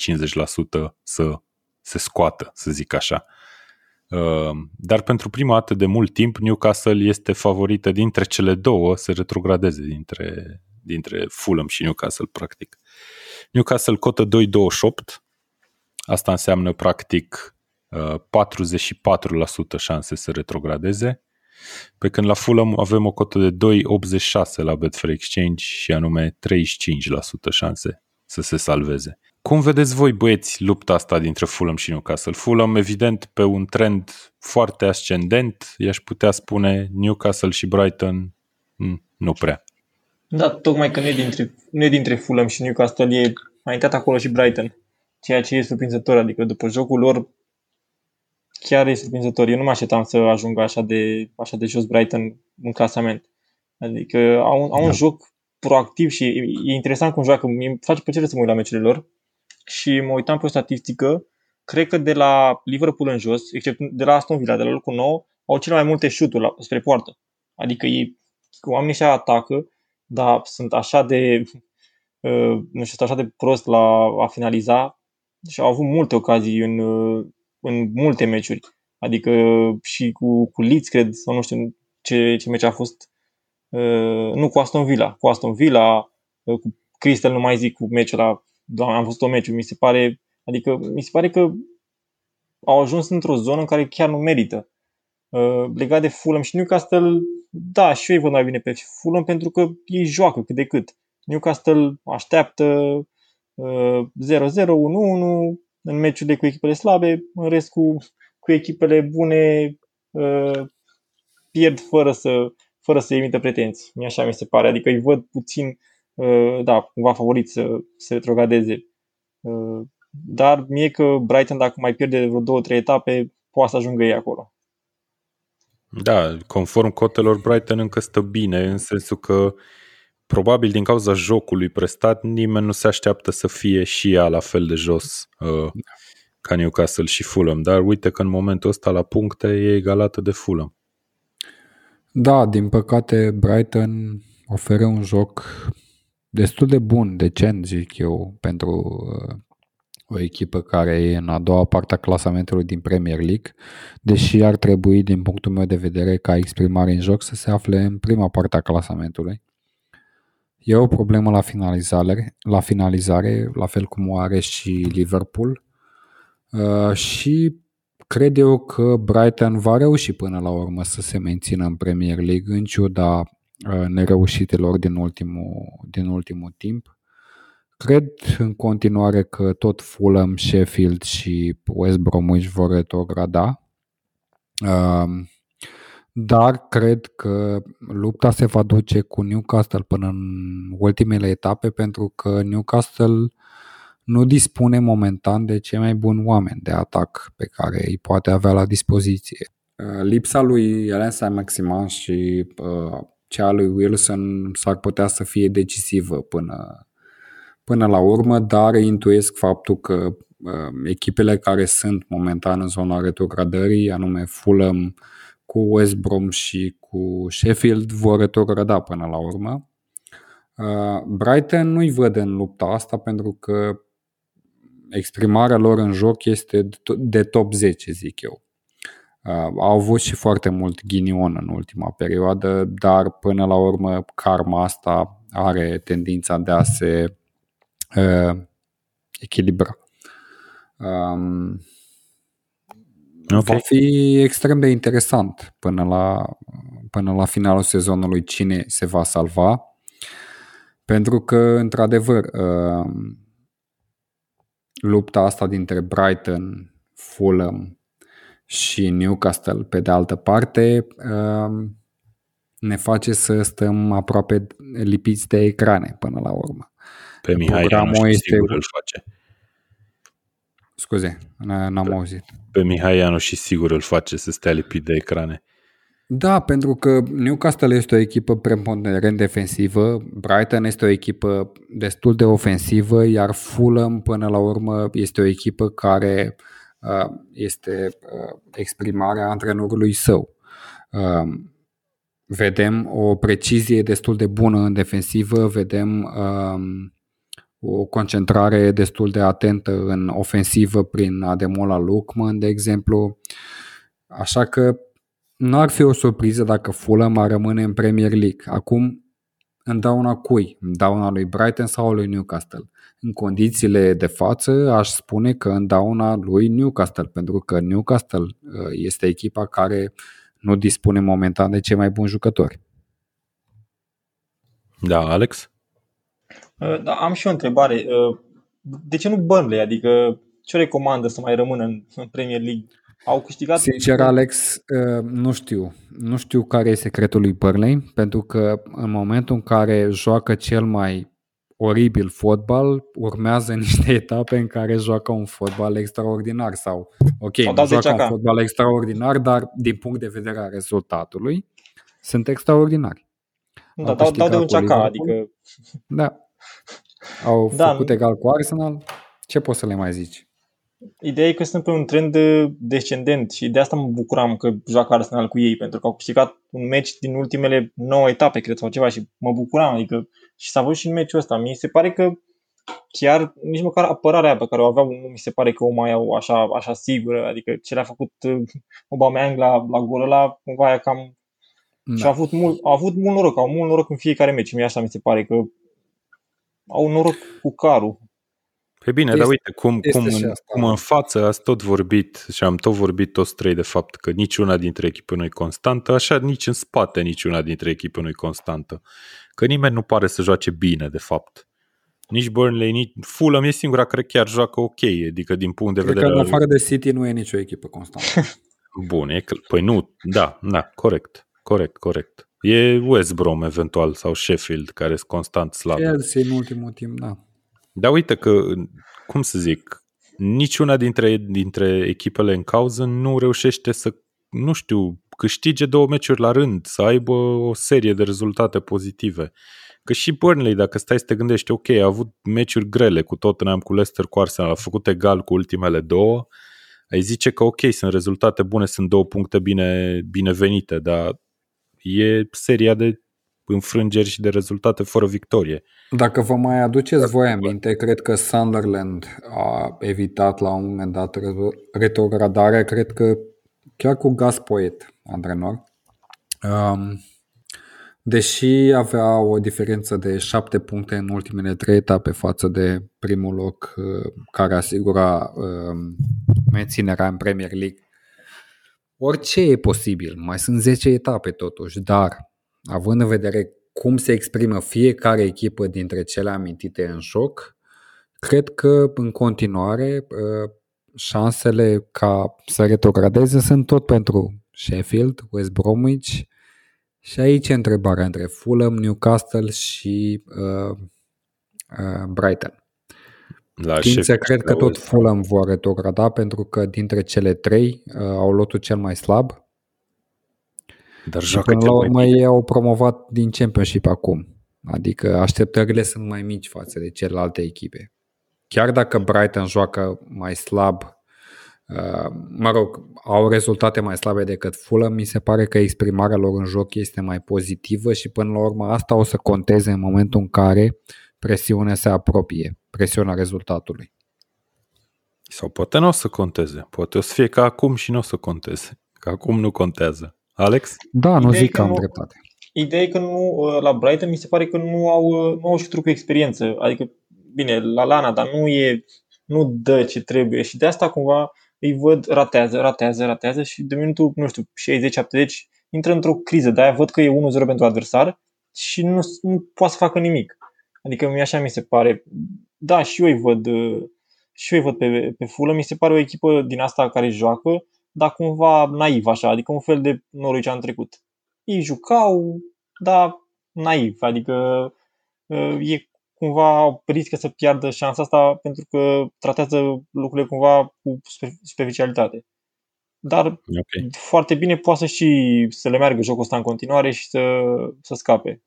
să se scoată, să zic așa. Uh, dar pentru prima dată de mult timp Newcastle este favorită dintre cele două să retrogradeze dintre, dintre Fulham și Newcastle practic. Newcastle cotă 2,28 Asta înseamnă practic 44% uh, șanse să retrogradeze, pe când la Fulham avem o cotă de 2,86 la Betfair Exchange și anume 35% șanse să se salveze. Cum vedeți voi, băieți, lupta asta dintre Fulham și Newcastle? Fulham, evident, pe un trend foarte ascendent, i-aș putea spune Newcastle și Brighton, hmm, nu prea. Da, tocmai că nu e dintre, nu e dintre Fulham și Newcastle, e mai intrat acolo și Brighton, ceea ce e surprinzător, adică după jocul lor chiar e surprinzător. Eu nu mă așteptam să ajungă așa de, așa de jos Brighton în clasament. Adică au, au un da. joc proactiv și e, e interesant cum joacă. Mi face plăcere să mă uit la meciurile lor și mă uitam pe o statistică, cred că de la Liverpool în jos, except de la Aston Villa, de la locul nou, au cele mai multe șuturi spre poartă. Adică ei, oamenii și atacă, dar sunt așa de, <laughs> uh, nu știu, sunt așa de prost la a finaliza și au avut multe ocazii în, uh, în multe meciuri. Adică și cu, cu Leeds, cred, sau nu știu ce, ce meci a fost. Uh, nu cu Aston Villa, cu Aston Villa, uh, cu Crystal, nu mai zic, cu meciul ăla doamne, am văzut o meciu, mi se pare, adică mi se pare că au ajuns într-o zonă în care chiar nu merită. Uh, legat de Fulham și Newcastle, da, și eu îi văd mai bine pe Fulham pentru că ei joacă cât de cât. Newcastle așteaptă uh, 0-0, 1-1 în meciurile cu echipele slabe, în rest cu, cu echipele bune uh, pierd fără să, fără să emită pretenții. Mi așa mi se pare, adică îi văd puțin Uh, da, cumva favorit să se retrogradeze. Uh, dar mie că Brighton, dacă mai pierde vreo două, trei etape, poate să ajungă ei acolo. Da, conform cotelor, Brighton încă stă bine, în sensul că probabil din cauza jocului prestat, nimeni nu se așteaptă să fie și ea la fel de jos uh, ca Newcastle și Fulham. Dar uite că în momentul ăsta la puncte e egalată de Fulham. Da, din păcate Brighton oferă un joc destul de bun, decent, zic eu, pentru uh, o echipă care e în a doua parte a clasamentului din Premier League, deși ar trebui, din punctul meu de vedere, ca exprimare în joc să se afle în prima parte a clasamentului. E o problemă la finalizare, la finalizare, la fel cum o are și Liverpool. Uh, și cred eu că Brighton va reuși până la urmă să se mențină în Premier League în ciuda uh, nereușitelor din ultimul, din ultimul timp. Cred în continuare că tot Fulham, Sheffield și West Bromwich vor retrograda. Uh, dar cred că lupta se va duce cu Newcastle până în ultimele etape pentru că Newcastle nu dispune momentan de cei mai buni oameni de atac pe care îi poate avea la dispoziție. Uh, lipsa lui Elensa Maximan și uh, cea lui Wilson s-ar putea să fie decisivă până, până la urmă, dar intuiesc faptul că uh, echipele care sunt momentan în zona retrogradării, anume Fulham, cu West Brom și cu Sheffield vor retrograda până la urmă. Uh, Brighton nu-i văd în lupta asta pentru că exprimarea lor în joc este de top 10, zic eu. Uh, au avut și foarte mult ghinion în ultima perioadă, dar până la urmă karma asta are tendința de a se uh, echilibra. Um, Okay. Va fi extrem de interesant până la, până la finalul sezonului cine se va salva. Pentru că, într-adevăr, uh, lupta asta dintre Brighton, Fulham și Newcastle, pe de altă parte, uh, ne face să stăm aproape lipiți de ecrane până la urmă. Pe Mihai Programul este... sigur îl face. Scuze, n-am pe, auzit. Pe Mihai Ianu și sigur îl face să stea lipit de ecrane. Da, pentru că Newcastle este o echipă preponderent defensivă, Brighton este o echipă destul de ofensivă, iar Fulham până la urmă este o echipă care uh, este uh, exprimarea antrenorului său. Uh, vedem o precizie destul de bună în defensivă, vedem uh, o concentrare destul de atentă în ofensivă prin Ademola Lukman, de exemplu. Așa că nu ar fi o surpriză dacă Fulham ar rămâne în Premier League. Acum, în dauna cui? În dauna lui Brighton sau lui Newcastle? În condițiile de față, aș spune că în dauna lui Newcastle, pentru că Newcastle uh, este echipa care nu dispune momentan de cei mai buni jucători. Da, Alex? Uh, da, am și o întrebare. Uh, de ce nu Burnley? Adică ce recomandă să mai rămână în Premier League? Au câștigat... Sincer, Alex, uh, nu știu. Nu știu care e secretul lui Burnley, pentru că în momentul în care joacă cel mai oribil fotbal, urmează <laughs> niște etape în care joacă un fotbal extraordinar sau, ok, nu joacă un fotbal extraordinar, dar din punct de vedere a rezultatului, sunt extraordinari. Da, dau, dau de un ceaca, adică... Da, au da, făcut egal cu Arsenal. Ce poți să le mai zici? Ideea e că sunt pe un trend descendent și de asta mă bucuram că joacă Arsenal cu ei, pentru că au câștigat un meci din ultimele 9 etape, cred, sau ceva și mă bucuram, adică și s-a văzut și în meciul ăsta. Mi se pare că chiar nici măcar apărarea pe care o aveau nu mi se pare că o mai au așa, așa sigură, adică ce le-a făcut Aubameyang la, la golul ăla, cumva e cam... Da. Și au avut, mult, au avut mult noroc, au mult noroc în fiecare meci. Mie așa mi se pare că au noroc cu carul. Pe bine, este, dar uite, cum, cum, în, cum în față ați tot vorbit și am tot vorbit toți trei de fapt că niciuna dintre echipe nu e constantă, așa nici în spate niciuna dintre echipe nu e constantă. Că nimeni nu pare să joace bine, de fapt. Nici Burnley, nici Fulham e singura care chiar joacă ok, adică din punct de Cred vedere... că în afară de City nu e nicio echipă constantă. <laughs> Bun, e, păi nu, da, da, corect, corect, corect. E West Brom eventual sau Sheffield care sunt constant slabe. Chelsea în ultimul timp, da. Dar uite că, cum să zic, niciuna dintre, dintre echipele în cauză nu reușește să, nu știu, câștige două meciuri la rând, să aibă o serie de rezultate pozitive. Că și Burnley, dacă stai să te gândești, ok, a avut meciuri grele cu Tottenham, cu Leicester, cu Arsenal, a făcut egal cu ultimele două, ai zice că ok, sunt rezultate bune, sunt două puncte bine, binevenite, dar e seria de înfrângeri și de rezultate fără victorie. Dacă vă mai aduceți voi aminte, cred că Sunderland a evitat la un moment dat retrogradarea, cred că chiar cu Gaspoet, antrenor. Um, deși avea o diferență de șapte puncte în ultimele trei etape față de primul loc uh, care asigura um, menținerea în Premier League, orice e posibil. Mai sunt 10 etape totuși, dar având în vedere cum se exprimă fiecare echipă dintre cele amintite în joc, cred că în continuare uh, șansele ca să retrogradeze sunt tot pentru Sheffield, West Bromwich și aici e întrebarea între Fulham, Newcastle și uh, uh, Brighton. La Tind să cred că tot Fulham vor retrograda pentru că dintre cele trei uh, au lotul cel mai slab. Dar și până la urmă ei au promovat din Championship acum. Adică așteptările sunt mai mici față de celelalte echipe. Chiar dacă Brighton joacă mai slab, uh, mă rog, au rezultate mai slabe decât Fulham, mi se pare că exprimarea lor în joc este mai pozitivă și până la urmă asta o să conteze în momentul în care presiunea se apropie, presiunea rezultatului. Sau poate nu o să conteze, poate o să fie ca acum și nu o să conteze, că acum nu contează. Alex? Da, nu Ideea zic că am nu, dreptate. Ideea e că nu, uh, la Brighton mi se pare că nu au, uh, nu au și cu experiență. Adică, bine, la Lana, dar nu e, nu dă ce trebuie și de asta cumva îi văd ratează, ratează, ratează și de minutul, nu știu, 60-70 intră într-o criză. De-aia văd că e 1-0 pentru adversar și nu, nu poate să facă nimic. Adică mi așa mi se pare. Da, și eu îi văd, uh, și eu îi văd pe, pe Fulham. Mi se pare o echipă din asta care joacă, dar cumva naiv așa, adică un fel de Norwich în trecut. Ei jucau, dar naiv, adică uh, e cumva riscă să piardă șansa asta pentru că tratează lucrurile cumva cu superficialitate. Dar okay. foarte bine poate să și să le meargă jocul ăsta în continuare și să, să scape.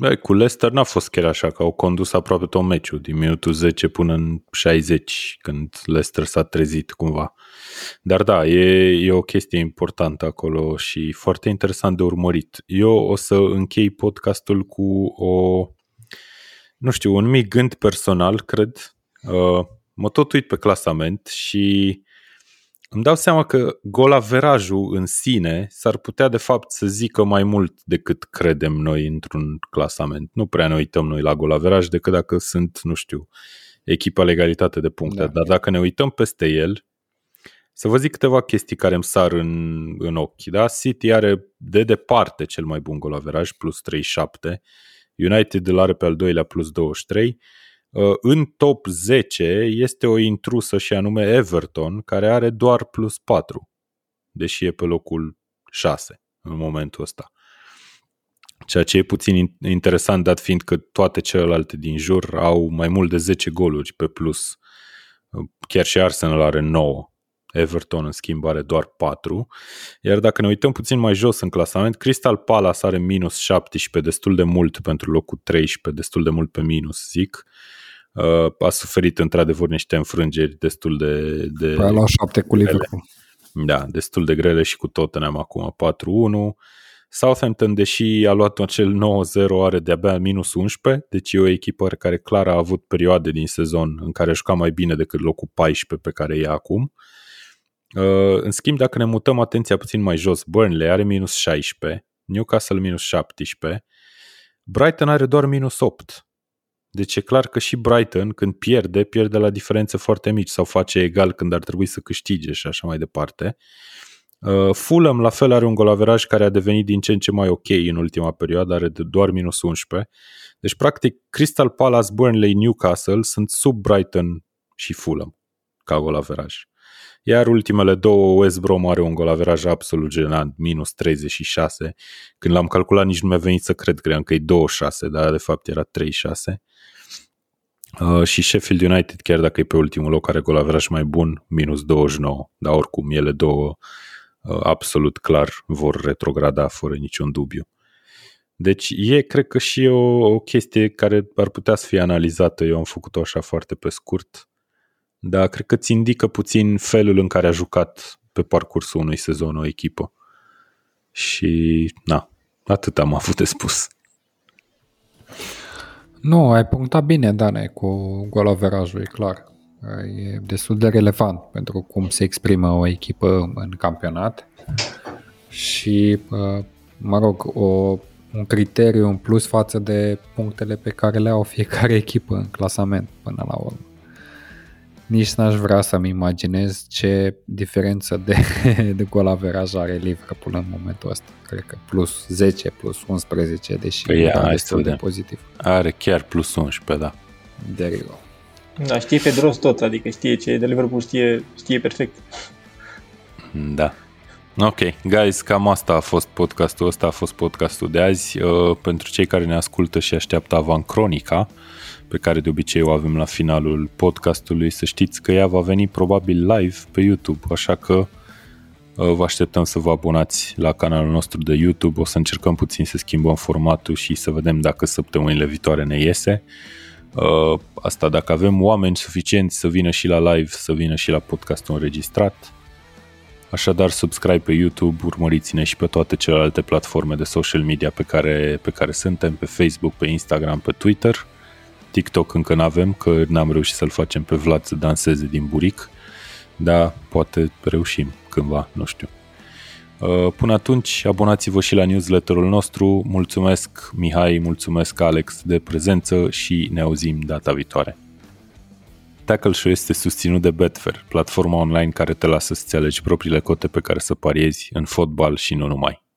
Bă, cu Leicester n-a fost chiar așa, că au condus aproape tot meciul, din minutul 10 până în 60, când Leicester s-a trezit cumva. Dar da, e, e o chestie importantă acolo și foarte interesant de urmărit. Eu o să închei podcastul cu o, nu știu, un mic gând personal, cred. Uh, mă tot uit pe clasament și îmi dau seama că golaverajul în sine s-ar putea de fapt să zică mai mult decât credem noi într-un clasament. Nu prea ne uităm noi la golaveraj decât dacă sunt, nu știu, echipa legalitate de puncte. Da. Dar dacă ne uităm peste el, să vă zic câteva chestii care îmi sar în, în ochi. Da? City are de departe cel mai bun golaveraj, plus 37. United îl are pe al doilea, plus 23. Uh, în top 10 este o intrusă și anume Everton, care are doar plus 4, deși e pe locul 6 în momentul ăsta. Ceea ce e puțin interesant, dat fiind că toate celelalte din jur au mai mult de 10 goluri pe plus. Uh, chiar și Arsenal are 9. Everton, în schimb, are doar 4. Iar dacă ne uităm puțin mai jos în clasament, Crystal Palace are minus 17, destul de mult pentru locul 13, destul de mult pe minus, zic. Uh, a suferit într-adevăr niște înfrângeri destul de... de păi la 7 cu Liverpool. Da, destul de grele și cu Tottenham acum 4-1. Southampton, deși a luat acel 9-0, are de-abia minus 11, deci e o echipă care clar a avut perioade din sezon în care juca mai bine decât locul 14 pe care e acum. Uh, în schimb, dacă ne mutăm atenția puțin mai jos, Burnley are minus 16, Newcastle minus 17, Brighton are doar minus 8. Deci e clar că și Brighton, când pierde, pierde la diferențe foarte mici sau face egal când ar trebui să câștige și așa mai departe. Uh, Fulham la fel are un golaveraj care a devenit din ce în ce mai ok în ultima perioadă, are doar minus 11. Deci practic Crystal Palace, Burnley, Newcastle sunt sub Brighton și Fulham ca golaveraj. Iar ultimele două, West Brom are un golaveraj absolut genant, minus 36. Când l-am calculat nici nu mi-a venit să cred, cream că e 26, dar de fapt era 36. Uh, și Sheffield United, chiar dacă e pe ultimul loc, are golaveraj mai bun, minus 29. Dar oricum, ele două uh, absolut clar vor retrograda fără niciun dubiu. Deci e, cred că și o, o chestie care ar putea să fie analizată, eu am făcut-o așa foarte pe scurt, dar cred că ți indică puțin felul în care a jucat pe parcursul unui sezon o echipă. Și, na, Atât am avut de spus. Nu, ai punctat bine, Dane, cu golaverajul, e clar. E destul de relevant pentru cum se exprimă o echipă în campionat și, mă rog, o, un criteriu în plus față de punctele pe care le au fiecare <laughs> echipă în clasament până la urmă nici n-aș vrea să-mi imaginez ce diferență de, <laughs> de golaveraj are Liverpool în momentul ăsta. Cred că plus 10, plus 11, deși păi e destul de pozitiv. Are chiar plus 11, da. There you go. Da, știe pe rost tot, adică știe ce de Liverpool știe, știe perfect. Da. Ok, guys, cam asta a fost podcastul ăsta, a fost podcastul de azi. Uh, pentru cei care ne ascultă și așteaptă Avan Cronica, pe care de obicei o avem la finalul podcastului, să știți că ea va veni probabil live pe YouTube, așa că uh, vă așteptăm să vă abonați la canalul nostru de YouTube, o să încercăm puțin să schimbăm formatul și să vedem dacă săptămânile viitoare ne iese. Uh, asta dacă avem oameni suficienți să vină și la live, să vină și la podcastul înregistrat. Așadar, subscribe pe YouTube, urmăriți-ne și pe toate celelalte platforme de social media pe care, pe care suntem, pe Facebook, pe Instagram, pe Twitter. TikTok încă nu avem, că n-am reușit să-l facem pe Vlad să danseze din buric, dar poate reușim cândva, nu știu. Uh, până atunci, abonați-vă și la newsletterul nostru. Mulțumesc Mihai, mulțumesc Alex de prezență și ne auzim data viitoare. Tackle Show este susținut de Betfair, platforma online care te lasă să-ți alegi propriile cote pe care să pariezi în fotbal și nu numai.